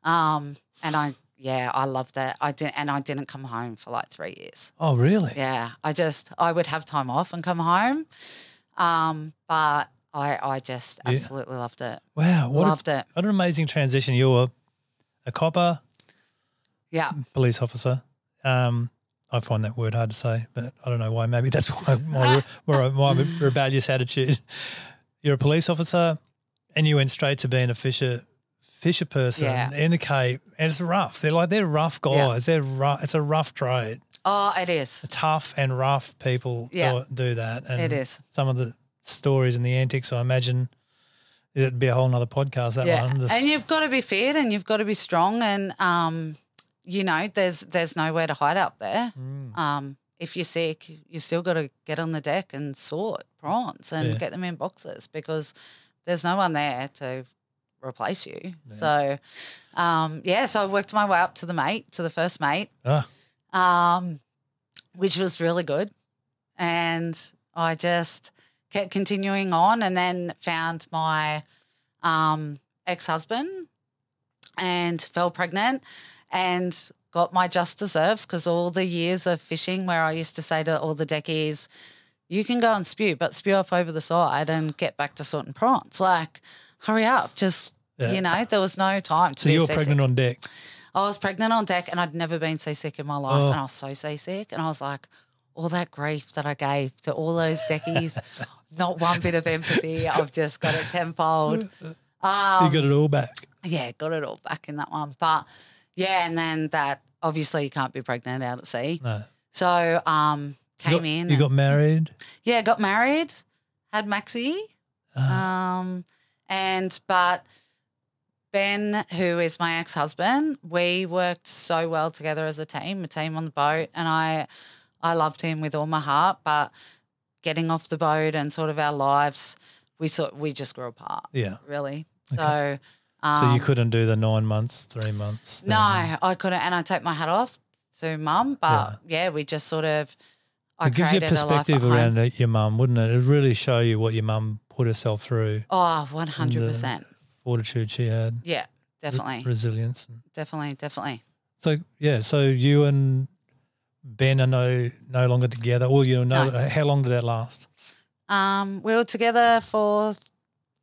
Um, and I, yeah, I loved it. I didn't, and I didn't come home for like three years. Oh, really? Yeah, I just, I would have time off and come home. Um, but I, I just Yeah. absolutely loved it. Wow. What, a, loved it. what an amazing transition. You were a copper, Yeah. police officer. Um, I find that word hard to say, but I don't know why. Maybe that's why my, <laughs> my, my rebellious attitude. You're a police officer, and you went straight to being a fisher, fisher person Yeah. in the Cape. It's rough. They're like they're rough Yeah. guys. They're rough. It's a rough trade. Oh, it is. Tough and rough people Yeah. do, do that. And It is. Some of the stories and the antics. I imagine it'd be a whole nother podcast. That yeah. one. This- And you've got to be fit and you've got to be strong and um, you know, there's there's nowhere to hide up there. Mm. Um, if you're sick, you still got to get on the deck and sort prawns and Yeah. get them in boxes because there's no one there to replace you. So, um, yeah, so I worked my way up to the mate, to the first mate, Ah, um, which was really good. And I just kept continuing on and then found my um, ex husband and fell pregnant and got my just deserves because all the years of fishing where I used to say to all the deckies, you can go and spew, but spew up over the side and get back to sorting prawns. Like, hurry up. Just, Yeah. you know, there was no time to so be you were pregnant on deck. I was pregnant on deck and I'd never been seasick in my life. Oh. And I was so seasick. And I was like, all that grief that I gave to all those deckies, <laughs> not one bit of empathy. I've just got it tenfold. you Um, got it all back. yeah, got it all back in that one. But yeah, and then that obviously you can't be pregnant out at sea. No. So um You came got, in. You and- got married. yeah, got married, had Maxie. Ah. Um, and but Ben, who is my ex husband, we worked so well together as a team, a team on the boat, and I, I loved him with all my heart. But getting off the boat and sort of our lives, we sort we just grew apart, yeah. really. Okay. So, um, So you couldn't do the nine months, three months. no, I couldn't, and I take my hat off to mum. But yeah, we just sort of. I It gives you a perspective at home. around your mum, wouldn't it? It really show you what your mum put herself through, Oh, 100%. fortitude she had, Yeah, definitely. resilience. Definitely, definitely. So yeah, so you and Ben are no no longer together. Or you know, No. how long did that last? Um, we were together for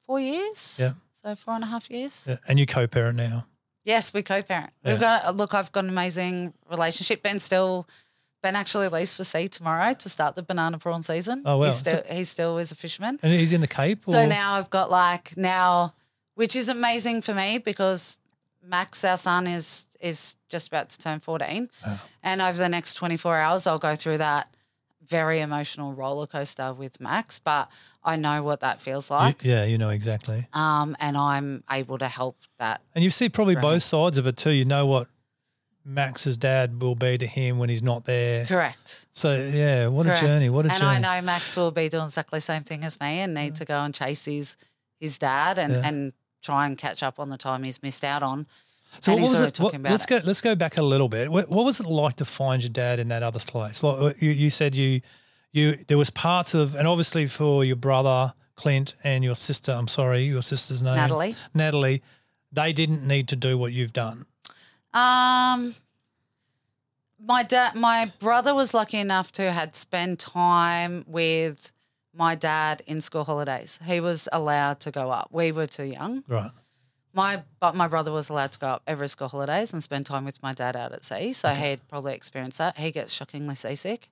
four years. Yeah. So four and a half years. Yeah, And you co-parent now. Yes, we co-parent. We've got look. I've got an amazing relationship. Ben still, Ben actually leaves for sea tomorrow to start the banana prawn season. Oh, wow. He still, he still is a fisherman. And he's in the Cape. Or? So now I've got like now, which is amazing for me because Max, our son, is is just about to turn fourteen, and over the next twenty four hours, I'll go through that very emotional roller coaster with Max. But I know what that feels You- like, yeah, you know exactly. um, and I'm able to help that. And you see probably Right. both sides of it too. You know what Max's dad will be to him when he's not there. Correct. So yeah, what Correct. a journey! What a and journey! And I know Max will be doing exactly the same thing as me and need to go and chase his his dad and, Yeah. and try and catch up on the time he's missed out on. So and what he's was it? What, about let's it. go. Let's go back a little bit. What, what was it like to find your dad in that other place? Like you, you said, you you there was parts of, and obviously for your brother Clint and your sister. I'm sorry, your sister's name Natalie. Natalie. They didn't need to do what you've done. Um, my dad, my brother was lucky enough to had spent time with my dad in school holidays. He was allowed to go up. We were too young. Right. My but my brother was allowed to go up every school holidays and spend time with my dad out at sea. So he'd probably experienced that. He gets shockingly seasick.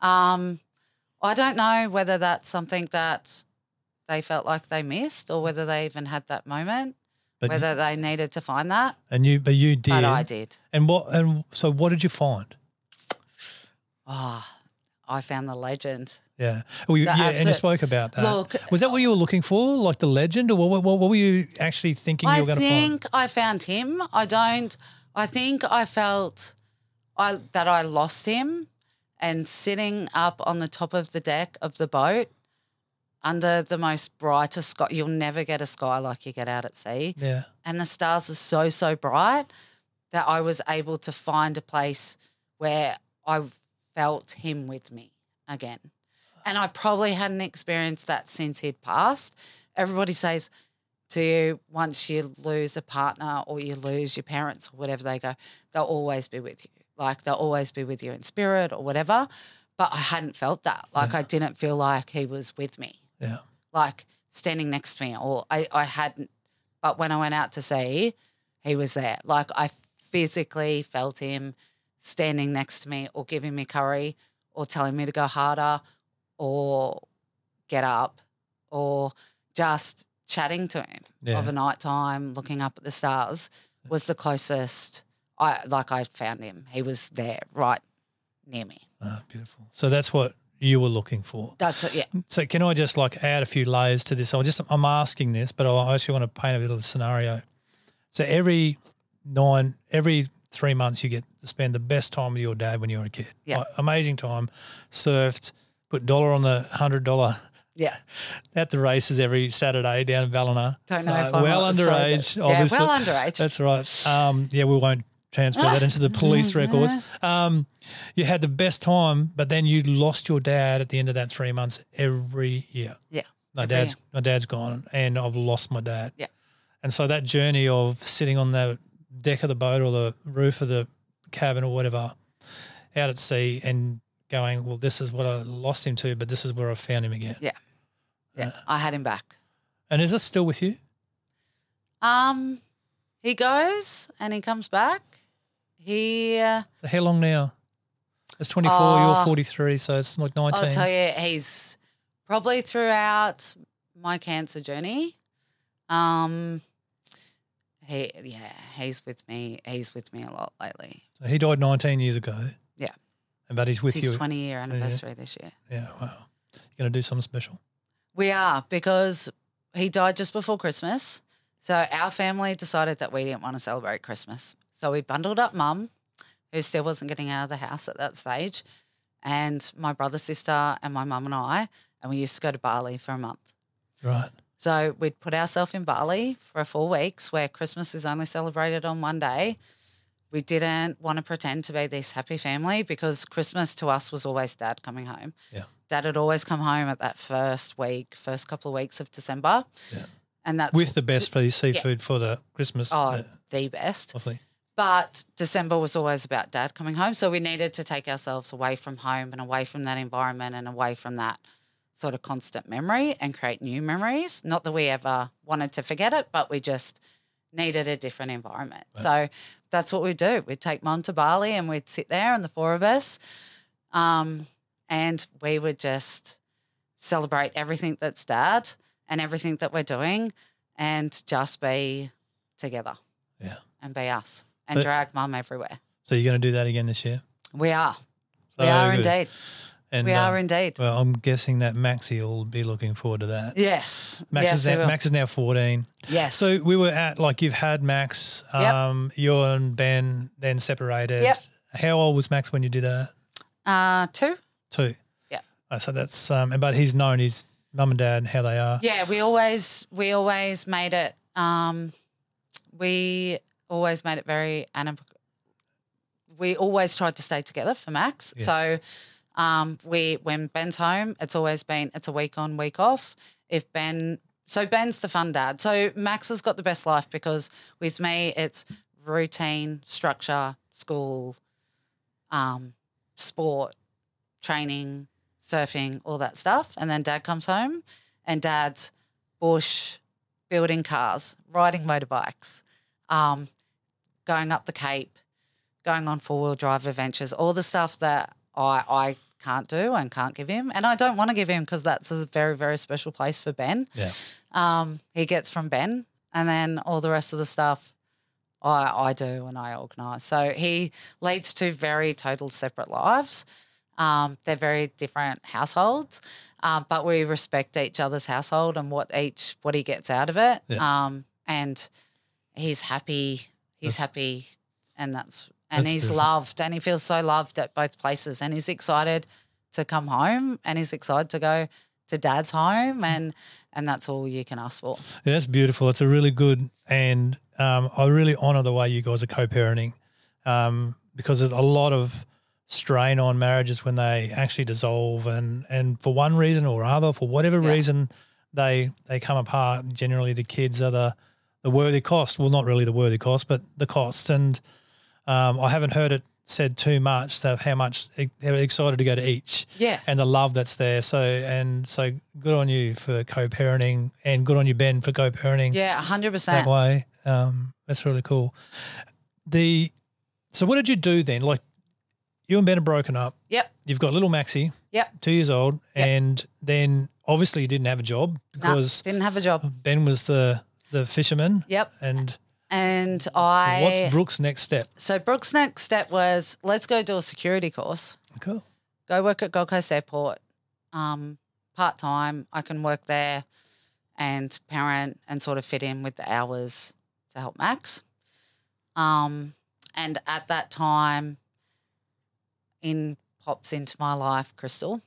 Um, I don't know whether that's something that they felt like they missed or whether they even had that moment, But whether they needed to find that. and you, but you did. But I did. And what? And so, what did you find? Oh, I found the legend. Yeah. Well, you, yeah, and you spoke about that. Look- was that what you were looking for, like the legend, or what? What, what were you actually thinking you were going to find? I think I found him. I don't. I think I felt I that I lost him, and sitting up on the top of the deck of the boat, under the most brightest sky. You'll never get a sky like you get out at sea, Yeah. and the stars are so so bright that I was able to find a place where I felt him with me again. And I probably hadn't experienced that since he'd passed. Everybody says to you, once you lose a partner or you lose your parents or whatever, they go, they'll always be with you. Like they'll always be with you in spirit or whatever. But I hadn't felt that. Like I didn't feel like he was with me, Yeah. like standing next to me, or I, I hadn't. But when I went out to sea, he was there. Like I physically felt him standing next to me or giving me curry or telling me to go harder or get up or just chatting to him Yeah. of a night time, looking up at the stars was the closest I like I found him. He was there right near me. Ah, beautiful. So that's what you were looking for. That's it, yeah. So can I just like add a few layers to this? I just I'm asking this, but I actually want to paint a little scenario. So every nine, every three months, you get to spend the best time with your dad when you were a kid. Yeah. Like, amazing time. Surfed, put dollar on the hundred dollar Yeah. <laughs> at the races every Saturday down in Ballina. Don't know Uh, if I'm well underage, but- obviously. Yeah, well underage. That's right. Um, yeah, we won't transfer that into the <laughs> police records. Um, you had the best time, but then you lost your dad at the end of that three months every year. yeah. My Every dad's my dad's gone, and I've lost my dad. Yeah. And so that journey of sitting on the deck of the boat or the roof of the cabin or whatever, out at sea, and going, well, this is what I lost him to, but this is where I found him again. Yeah. Yeah. I had him back. And is this still with you? Um he goes and he comes back. He So how long now? It's 24, Oh. you're 43, so it's like 19. I'll tell you, he's probably throughout my cancer journey. Um, he, yeah, he's with me. He's with me a lot lately. So he died 19 years ago. Yeah. But he's with it's his you. 20 year anniversary this year. Yeah, wow. You're going to do something special. We are because he died just before Christmas. So our family decided that we didn't want to celebrate Christmas. So we bundled up mum, who still wasn't getting out of the house at that stage, and my brother, sister, and my mum and I. And we used to go to Bali for a month. Right. So we'd put ourselves in Bali for four weeks where Christmas is only celebrated on one day. We didn't want to pretend to be this happy family because Christmas to us was always dad coming home. Yeah. Dad had always come home at that first week, first couple of weeks of December. Yeah. And that's With the best for the seafood for the Christmas. oh, uh, the best. lovely. But December was always about dad coming home. So we needed to take ourselves away from home and away from that environment and away from that sort of constant memory and create new memories. Not that we ever wanted to forget it, but we just needed a different environment. So that's what we do. We'd take mum to Bali and we'd sit there and the four of us. Um, and we would just celebrate everything that's dad and everything that we're doing and just be together Yeah. and be us and So- drag mom everywhere. So you're going to do that again this year? We are. we are good. indeed. And, we are um, indeed. Well, I'm guessing that Maxie will be looking forward to that. Yes. Max, yes, is now. Max is now 14. yes. So we were at, like, you've had Max, Yep. um, you and Ben then separated. Yep. How old was Max when you did that? uh, two. Two. Yeah. Oh, so that's, um, but he's known his mum and dad and how they are. Yeah, we always we always made it. Um, we always made it very anim- We always tried to stay together for Max. Yeah. So, um, we when Ben's home, it's always been it's a week on, week off. If Ben, so Ben's the fun dad. So Max has got the best life because with me, it's routine, structure, school, um, sport, training, surfing, all that stuff. And then dad comes home and dad's bush, building cars, riding motorbikes, um, going up the Cape, going on four wheel drive adventures, all the stuff that I, I can't do and can't give him. And I don't want to give him because that's a very, very special place for Ben. Yeah. Um, he gets from Ben. And then all the rest of the stuff I, I do and I organise. So he leads two very total separate lives. Um, they're very different households, um, but we respect each other's household and what each what he gets out of it. Yeah. Um, and he's happy. He's happy, and that's and That's he's beautiful. loved, and he feels so loved at both places, and he's excited to come home, and he's excited to go to dad's home, and and that's all you can ask for. Yeah, that's beautiful. It's a really good, and um, I really honour the way you guys are co-parenting, um, because there's a lot of strain on marriages when they actually dissolve and and for one reason or other for whatever Yeah. reason they they come apart generally the kids are the the worthy cost well not really the worthy cost but the cost and um, I haven't heard it said too much of how much they're excited to go to each Yeah. and the love that's there so and so good on you for co-parenting and good on you Ben for co-parenting Yeah, 100%. that way. Um, that's really cool. The so what did you do then? Like you and Ben are broken up. Yep. You've got little Maxie, Yep. two years old, Yep. and then obviously you didn't have a job Nah, because didn't have a job. Ben was the the fisherman. Yep. And And I what's Brooke's next step? so Brooke's next step was let's go do a security course. Cool. Go work at Gold Coast Airport. Um, part time. I can work there and parent and sort of fit in with the hours to help Max. Um, and at that time, in pops into my life, Crystal.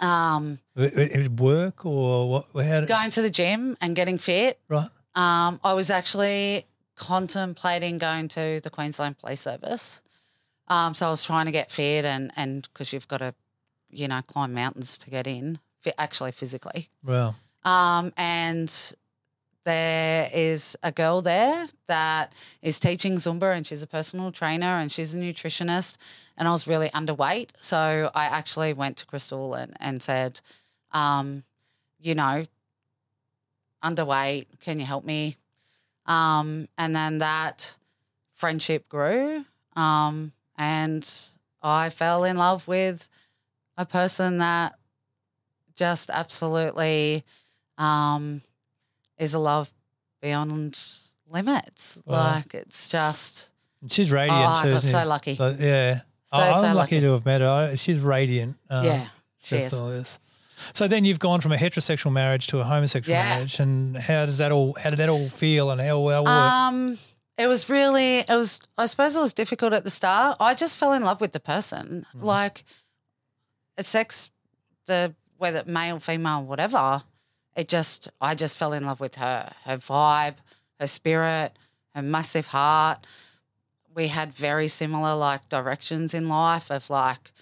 Um, It- it- it work or what? How did, going to the gym and getting fit. right? Um, I was actually contemplating going to the Queensland Police Service. Um, so I was trying to get fit and and because you've got to, you know, climb mountains to get in, actually physically. Well, Um, and there is a girl there that is teaching Zumba and she's a personal trainer and she's a nutritionist. And I was really underweight. So I actually went to Crystal and, and said, um, you know, underweight, can you help me? Um, and then that friendship grew. Um, and I fell in love with a person that just absolutely um, is a love beyond limits. Wow. Like it's just she's oh, radiant I too. got isn't so she? lucky. So, yeah. So, I- I'm so lucky lucky. to have met her. I- She's radiant. Um, yeah, she is. So then you've gone from a heterosexual marriage to a homosexual Yeah. marriage, and how does that all? How did that all feel, and how well? Um, it was really, it was, I suppose it was difficult at the start. I just fell in love with the person. Mm-hmm. Like, it's sex, the whether male, female, whatever, it just, I just fell in love with her, her vibe, her spirit, her massive heart. We had very similar like directions in life of like,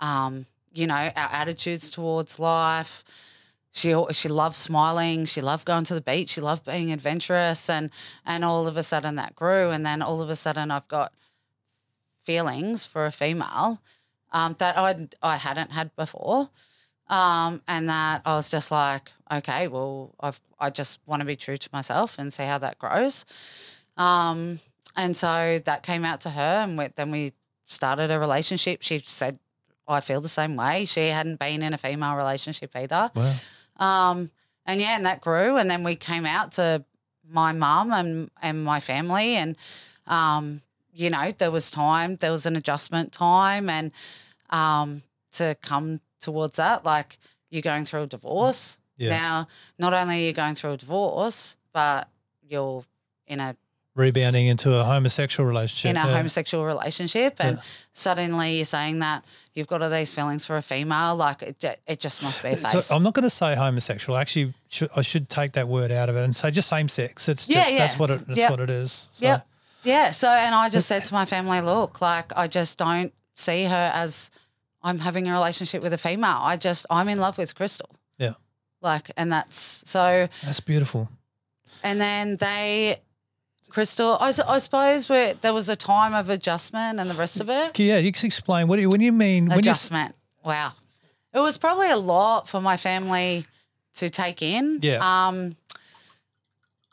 um, you know, our attitudes towards life. She she loved smiling. She loved going to the beach. She loved being adventurous, and and all of a sudden that grew, and then all of a sudden I've got feelings for a female um, that I I hadn't had before, um, and that I was just like, okay, well, I've I just want to be true to myself and see how that grows, um, and so that came out to her, and we, then we started a relationship. She said, I feel the same way. She hadn't been in a female relationship either. Wow. Um, and yeah, and that grew. And then we came out to my mum and, and my family. And, um, you know, there was time, there was an adjustment time. And um, to come towards that, like you're going through a divorce. Yes. Now, not only are you going through a divorce, but you're in a Rebounding into a homosexual relationship. in a yeah. homosexual relationship, and Yeah. suddenly you're saying that you've got all these feelings for a female, like it, it just must be a face. So I'm not going to say homosexual. Actually, should, I should take that word out of it and say just same sex. It's Yeah, just yeah. that's what it that's Yep. what it is. So, Yep. Yeah. So, and I just <laughs> said to my family, look, like, I just don't see her as I'm having a relationship with a female. I just, I'm in love with Crystal. Yeah. Like, and that's so, That's beautiful. and then they, Crystal, I, I suppose where there was a time of adjustment and the rest of it. Yeah, you can explain what do you, when you mean when adjustment. Wow. It was probably a lot for my family to take in. Yeah. Um,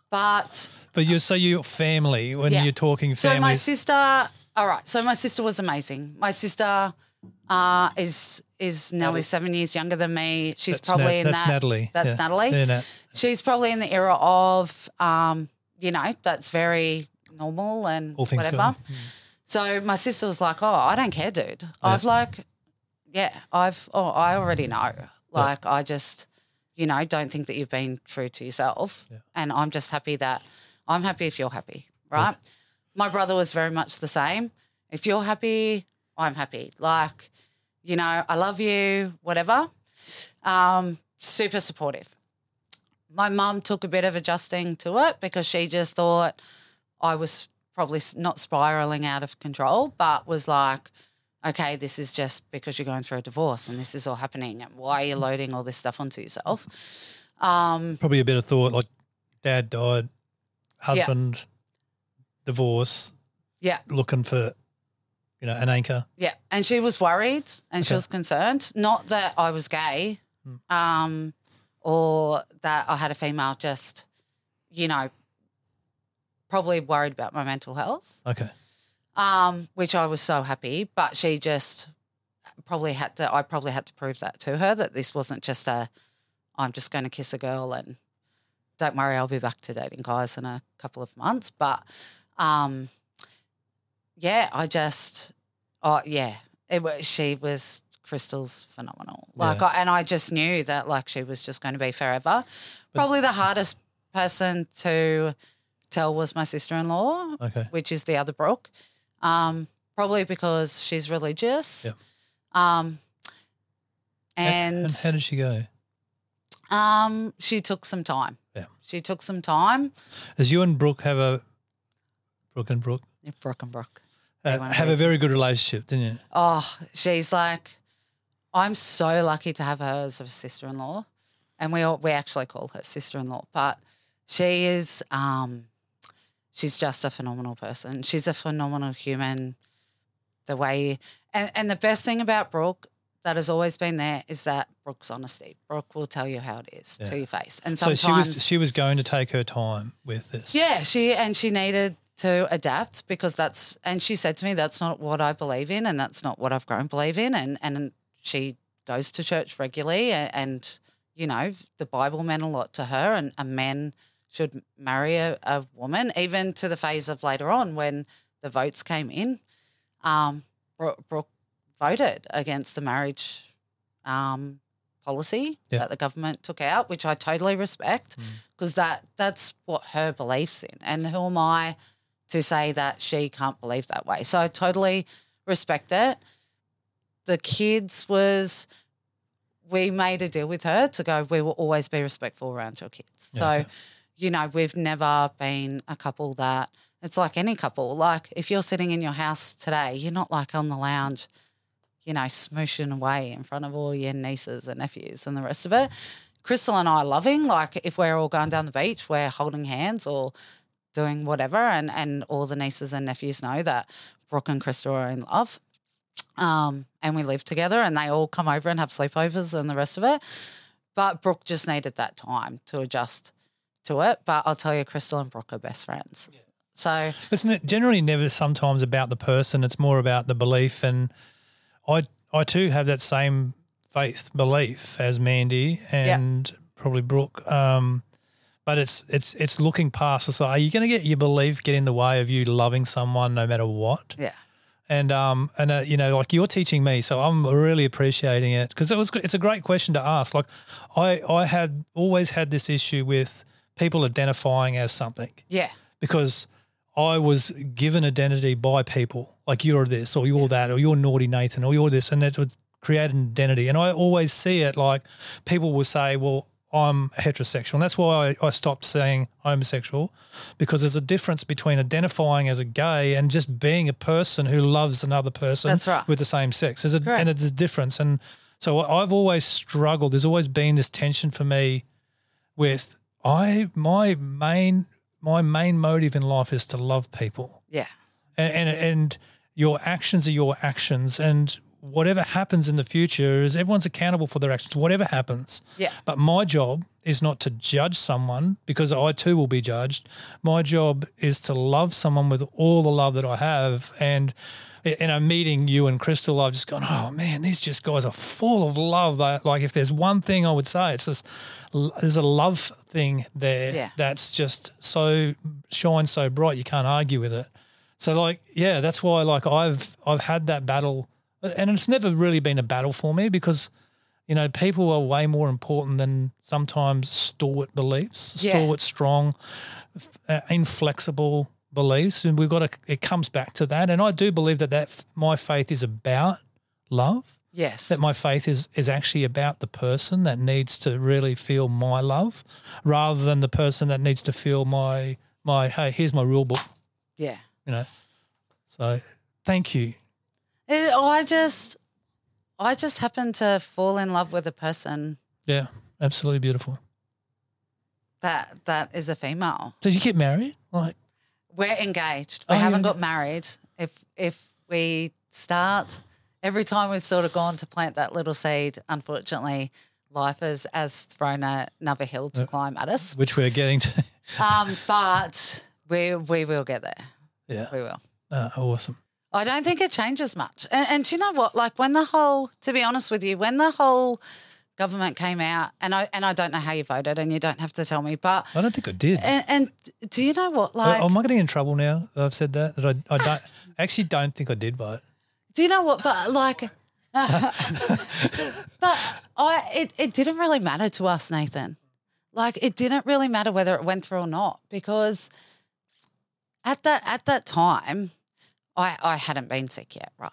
but but you so your family when Yeah. you're talking family. So my sister, all right. So my sister was amazing. My sister uh, is is nearly seven years younger than me. She's That's probably Nat- in that's that. Natalie. That's Yeah. Natalie. Yeah, Nat. She's probably in the era of, um, you know, that's very normal and All things whatever. going. So my sister was like, "Oh, I don't care, dude. I've like, yeah, I've. Oh, I already know. Like, I just, you know, don't think that you've been true to yourself, and I'm just happy that I'm happy if you're happy, right? My brother was very much the same. If you're happy, I'm happy. Like, you know, I love you, whatever. Um, super supportive. My mum took a bit of adjusting to it because she just thought I was probably not spiraling out of control, but was like, okay, this is just because you're going through a divorce and this is all happening. And why are you loading all this stuff onto yourself? Um, Probably a bit of thought like dad died, husband, divorce, yeah, looking for, you know, an anchor. yeah. And she was worried and she was concerned. Not that I was gay Hmm. um, or that I had a female, just, you know, probably worried about my mental health. Okay. um, which I was so happy. But she just probably had to. I probably had to prove that to her that this wasn't just a. I'm just going to kiss a girl and don't worry, I'll be back to dating guys in a couple of months. But um, yeah, I just, oh yeah, it was. She was Crystal's phenomenal. Like, Yeah. I, and I just knew that like she was just going to be forever. Probably the hardest person to tell was my sister in law Okay. which is the other Brooke. Um, probably because she's religious. Yep. Um, and and how did she go? um, she took some time. Yeah. She took some time. Does you and Brooke have a Brooke and Brooke Yeah, Brooke and Brooke. Uh, have a very good relationship, didn't you? Oh, she's like, I'm so lucky to have her as a sister in law. And we all, we actually call her sister in law, but she is, um, she's just a phenomenal person. She's a phenomenal human. The way, and, and the best thing about Brooke that has always been there is that Brooke's honesty. Brooke will tell you how it is Yeah. to your face. And So sometimes, she was she was going to take her time with this. yeah, she and she needed to adapt because that's and she said to me that's not what I believe in and that's not what I've grown to believe in and and she goes to church regularly and, and you know the Bible meant a lot to her and a man should marry a, a woman even to the phase of later on when the votes came in um Brooke, voted against the marriage um policy Yeah. that the government took out which I totally respect because that that's what her beliefs in and who am i to say that she can't believe that way so i totally respect it the kids was we made a deal with her to go we will always be respectful around your kids Yeah, so okay. you know we've never been a couple that it's like any couple like if you're sitting in your house today you're not like on the lounge you know, smooshing away in front of all your nieces and nephews and the rest of it. Crystal and I are loving, like if we're all going down the beach, we're holding hands or doing whatever, and, and all the nieces and nephews know that Brooke and Crystal are in love. Um, and we live together and they all come over and have sleepovers and the rest of it. But Brooke just needed that time to adjust to it. But I'll tell you, Crystal and Brooke are best friends. So Isn't it generally never sometimes about the person? It's more about the belief. And I, I too have that same faith belief as Mandy and probably Brooke. Um, but it's it's it's looking past. It's like, are you going to get your belief get in the way of you loving someone no matter what? yeah, And um and uh, you know like you're teaching me, so I'm really appreciating it because it was it's a great question to ask. Like I I had always had this issue with people identifying as something yeah, because I was given identity by people like you're this or you're that or you're naughty Nathan or you're this and that would create an identity. And I always see it like people will say, well, I'm heterosexual. And that's why I, I stopped saying homosexual because there's a difference between identifying as a gay and just being a person who loves another person That's right. with the same sex. There's a, Correct. and there's a difference. And so I've always struggled. There's always been this tension for me with I my main my main motive in life is to love people, yeah, and and, and your actions are your actions, and whatever happens in the future is everyone's accountable for their actions. Whatever happens, yeah, but my job is not to judge someone because I too will be judged. My job is to love someone with all the love that I have. And in a meeting you and Crystal, I've just gone, oh man, these just guys are full of love. Like if there's one thing I would say, it's this there's a love thing there Yeah. that's just so shines so bright you can't argue with it. So like, yeah, that's why like I've I've had that battle and it's never really been a battle for me because you know, people are way more important than sometimes stalwart beliefs, Yeah. stalwart, strong, uh, inflexible beliefs, and we've got to. It comes back to that, and I do believe that that my faith is about love. yes, That my faith is is actually about the person that needs to really feel my love, rather than the person that needs to feel my my. Hey, here's my rule book. yeah. You know, so thank you It, I just, I just happened to fall in love with a person Yeah, absolutely beautiful. that that is a female. Did you get married? Like, We're engaged. We Oh, haven't got married. If if we start, every time we've sort of gone to plant that little seed, unfortunately, life has, has thrown a, another hill to climb at us. which we're getting to. Um, but we we will get there. yeah, We will. uh, awesome. I don't think it changes much. And, and do you know what? Like when the whole, to be honest with you, when the whole government came out, and I and I don't know how you voted, and you don't have to tell me, but I don't think I did. and, and do you know what? Like, am I getting in trouble now? that I've said that that I, I don't <laughs> actually don't think I did vote. do you know what? But like, <laughs> but I it it didn't really matter to us, Nathan. Like it didn't really matter whether it went through or not because at that at that time, I I hadn't been sick yet, right?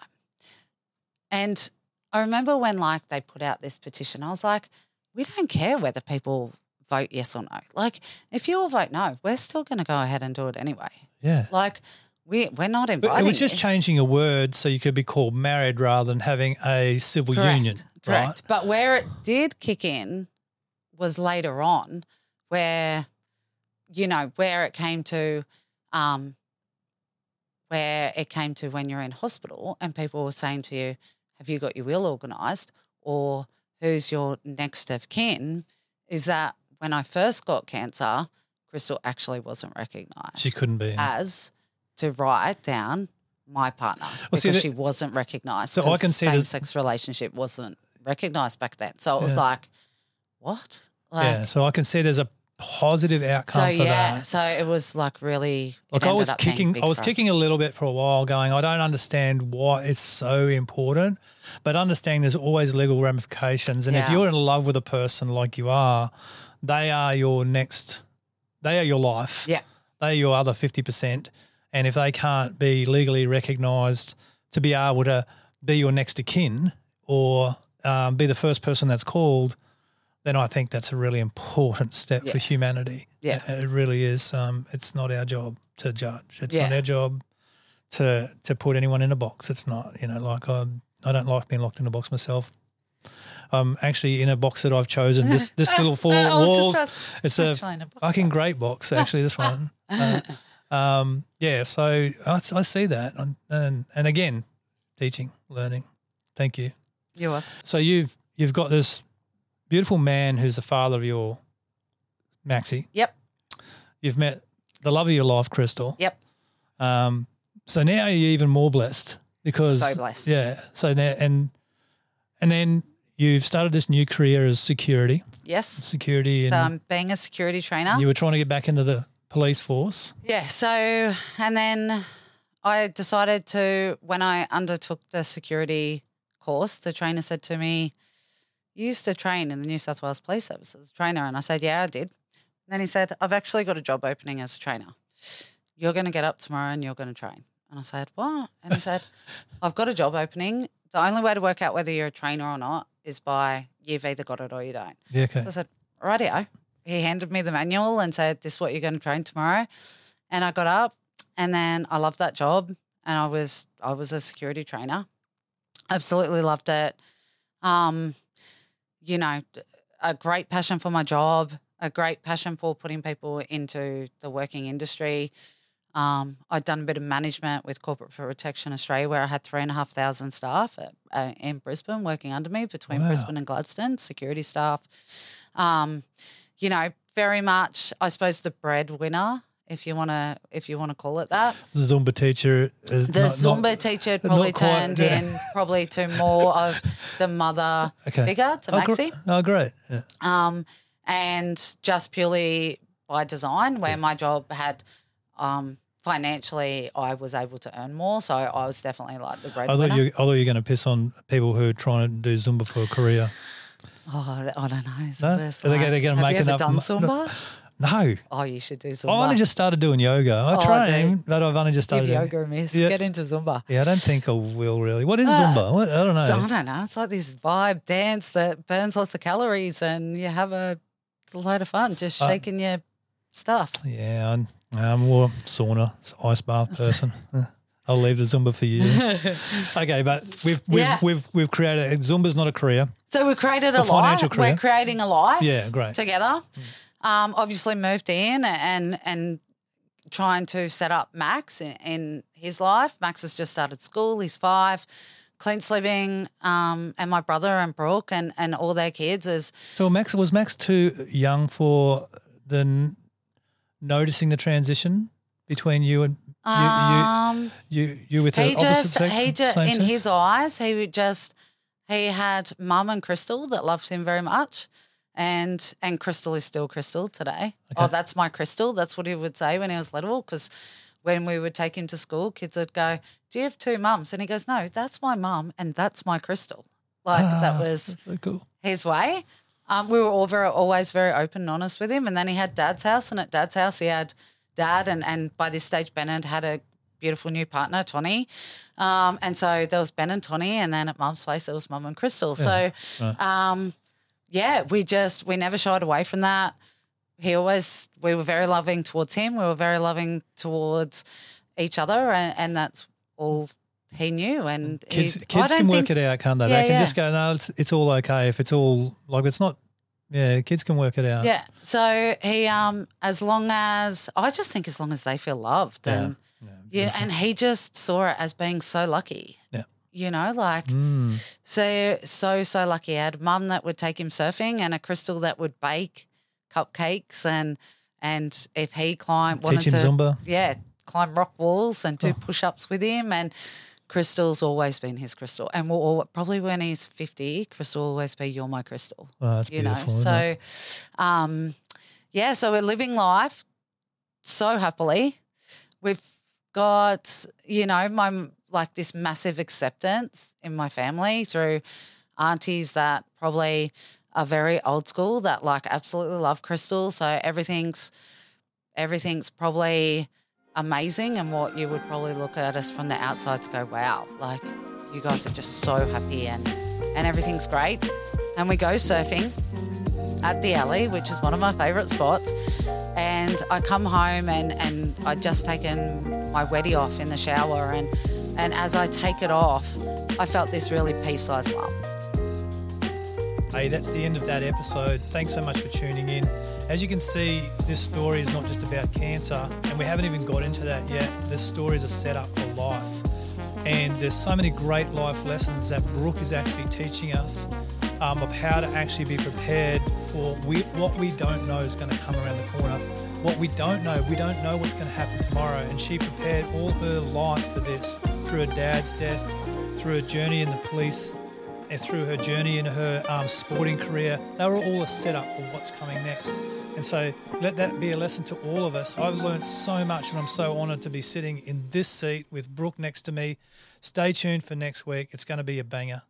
And I remember when like they put out this petition, I was like, we don't care whether people vote yes or no. Like if you all vote no, we're still going to go ahead and do it anyway. Yeah. Like we we're not But inviting. it was just you. changing a word so you could be called married rather than having a civil Correct, union, Correct. right? But where it did kick in was later on, where, you know, where it came to, um, where it came to when you're in hospital and people were saying to you, "Have you got your will organised? or "Who's your next of kin?" Is that when I first got cancer, Crystal actually wasn't recognised She couldn't be. as to write down my partner because see, that- she wasn't recognised. So I can see same sex relationship wasn't recognised back then. So it was Yeah. like, what? Like, yeah. So I can see there's a positive outcome so for yeah, that. so it was like really. Like I was kicking, I was kicking a little bit for a while, going, I don't understand why it's so important, but understanding there's always legal ramifications. And if you're in love with a person like you are, they are your next, they are your life. Yeah, They are your other fifty percent, and if they can't be legally recognised to be able to be your next of kin or um, be the first person that's called, then I think that's a really important step for humanity. Yeah. It really is. Um, it's not our job to judge. It's not our job to to put anyone in a box. It's not. You know, like I I don't like being locked in a box myself. I'm actually in a box that I've chosen. This <laughs> this little four just walls. It's a a fucking great box. Actually, this one. <laughs> Uh, um, yeah. So I, I see that, and, and and again, teaching, learning. Thank you. You were. So you've you've got this beautiful man who's the father of your Maxie. Yep. You've met the love of your life, Crystal. Yep. Um, so now you're even more blessed because So blessed. Yeah. So now and and then you've started this new career as security, Yes. security, and So I'm being a security trainer. you were trying to get back into the police force. Yeah. So, and then I decided to, when I undertook the security course, the trainer said to me, You used to train in the New South Wales Police Service as a trainer. And I said, Yeah, I did. And then he said, I've actually got a job opening as a trainer. You're going to get up tomorrow and you're going to train. And I said, What? And he said, <laughs> I've got a job opening. The only way to work out whether you're a trainer or not is by you've either got it or you don't. Yeah. Okay. So I said, rightio. He handed me the manual and said, this is what you're going to train tomorrow. And I got up and then I loved that job and I was I was a security trainer. Absolutely loved it. Um, you know, a great passion for my job, a great passion for putting people into the working industry. Um, I'd done a bit of management with Corporate Protection Australia, where I had three and a half thousand staff at, uh, in Brisbane working under me between Wow. Brisbane and Gladstone, security staff. Um, you know, very much, I suppose, the breadwinner, if you want to, if you want to call it that. The Zumba teacher. is The not- Zumba not- teacher probably quite, turned yeah. in probably to more of the mother <laughs> Okay. figure to Oh, gr- Maxi oh, great. Yeah. um, and just purely by design, where my job had um, financially, I was able to earn more, so I was definitely like the I breadwinner. thought you. I thought you were going to piss on people who are trying to do Zumba for a career. oh, I don't know. No? Are they like- gonna have make you ever enough done. Zumba? No, Oh, you should do Zumba. I only just started doing yoga. I Oh, train, dude. but I've only just give started. doing- yoga a miss. Yeah. Get into Zumba. Yeah, I don't think I will really. What is Ah. Zumba? What, I don't know. I don't know. It's like this vibe dance that burns lots of calories, and you have a load of fun just Uh, shaking your stuff. Yeah, I'm, I'm more sauna, ice bath person. <laughs> Uh, I'll leave the Zumba for you. <laughs> okay, but we've we've, Yeah. we've we've created Zumba's not a career. So we created a, A life. We're creating a life. Yeah, great. Together. Um, obviously moved in and and trying to set up Max in, in his life. Max has just started school. He's five. Clint's living, um, and my brother and Brooke and, and all their kids is So Max was Max too young for the n- noticing the transition between you and you um, you you, you with he the opposite just sex, he just in sex? his eyes he would just he had mum and Crystal that loved him very much, and and Crystal is still Crystal today. Oh, that's my Crystal. That's what he would say when he was little because. When we would take him to school, kids would go, "Do you have two mums?" And he goes, "No, that's my mum, and that's my Crystal." Like that Ah, was so cool. his way. Um, we were all very, always very open and honest with him. And then he had dad's house, and at dad's house, he had dad, and, and by this stage, Bennett had a beautiful new partner, Tony. Um, and so there was Ben and Tony, and then at mum's place, there was mum and Crystal. So, um, yeah, we just, we never shied away from that. He always, we were very loving towards him. We were very loving towards each other, and, and that's all he knew. And Kids he, kids can work think- it out, can't they? Yeah, they can yeah. just go, no, it's it's all okay if it's all like it's not. Yeah, kids can work it out. Yeah. So he, um, as long as I just think as long as they feel loved, Yeah. and yeah, and he just saw it as being so lucky. Yeah. You know, like Mm. so so so lucky. I had a mum that would take him surfing, and a crystal that would bake cupcakes, and and if he climbed wanted Teach him to, Zumba. yeah, climb rock walls and Oh. do push ups with him, and. Crystal's always been his crystal, and we'll al- probably when he's fifty, Crystal will always be you're my crystal Oh, that's you know. beautiful. isn't? So, um, yeah, so we're living life so happily. We've got, you know, my like this massive acceptance in my family through aunties that probably are very old school that like absolutely love crystal. So everything's everything's probably amazing and what you would probably look at us from the outside to go, wow, like you guys are just so happy and and everything's great. And we go surfing at the alley, which is one of my favourite spots. And I come home and, and I'd just taken my weddy off in the shower and and as I take it off, I felt this really pea-sized lump. Hey, that's the end of that episode. Thanks so much for tuning in. As you can see, this story is not just about cancer, and we haven't even got into that yet. This story is a setup for life. And there's so many great life lessons that Brooke is actually teaching us um, of how to actually be prepared for we, what we don't know is going to come around the corner. What we don't know, we don't know what's going to happen tomorrow. And she prepared all her life for this through her dad's death, through her journey in the police, and through her journey in her um, sporting career, they were all a setup for what's coming next. And so let that be a lesson to all of us. I've learned so much and I'm so honoured to be sitting in this seat with Brooke next to me. Stay tuned for next week. It's going to be a banger.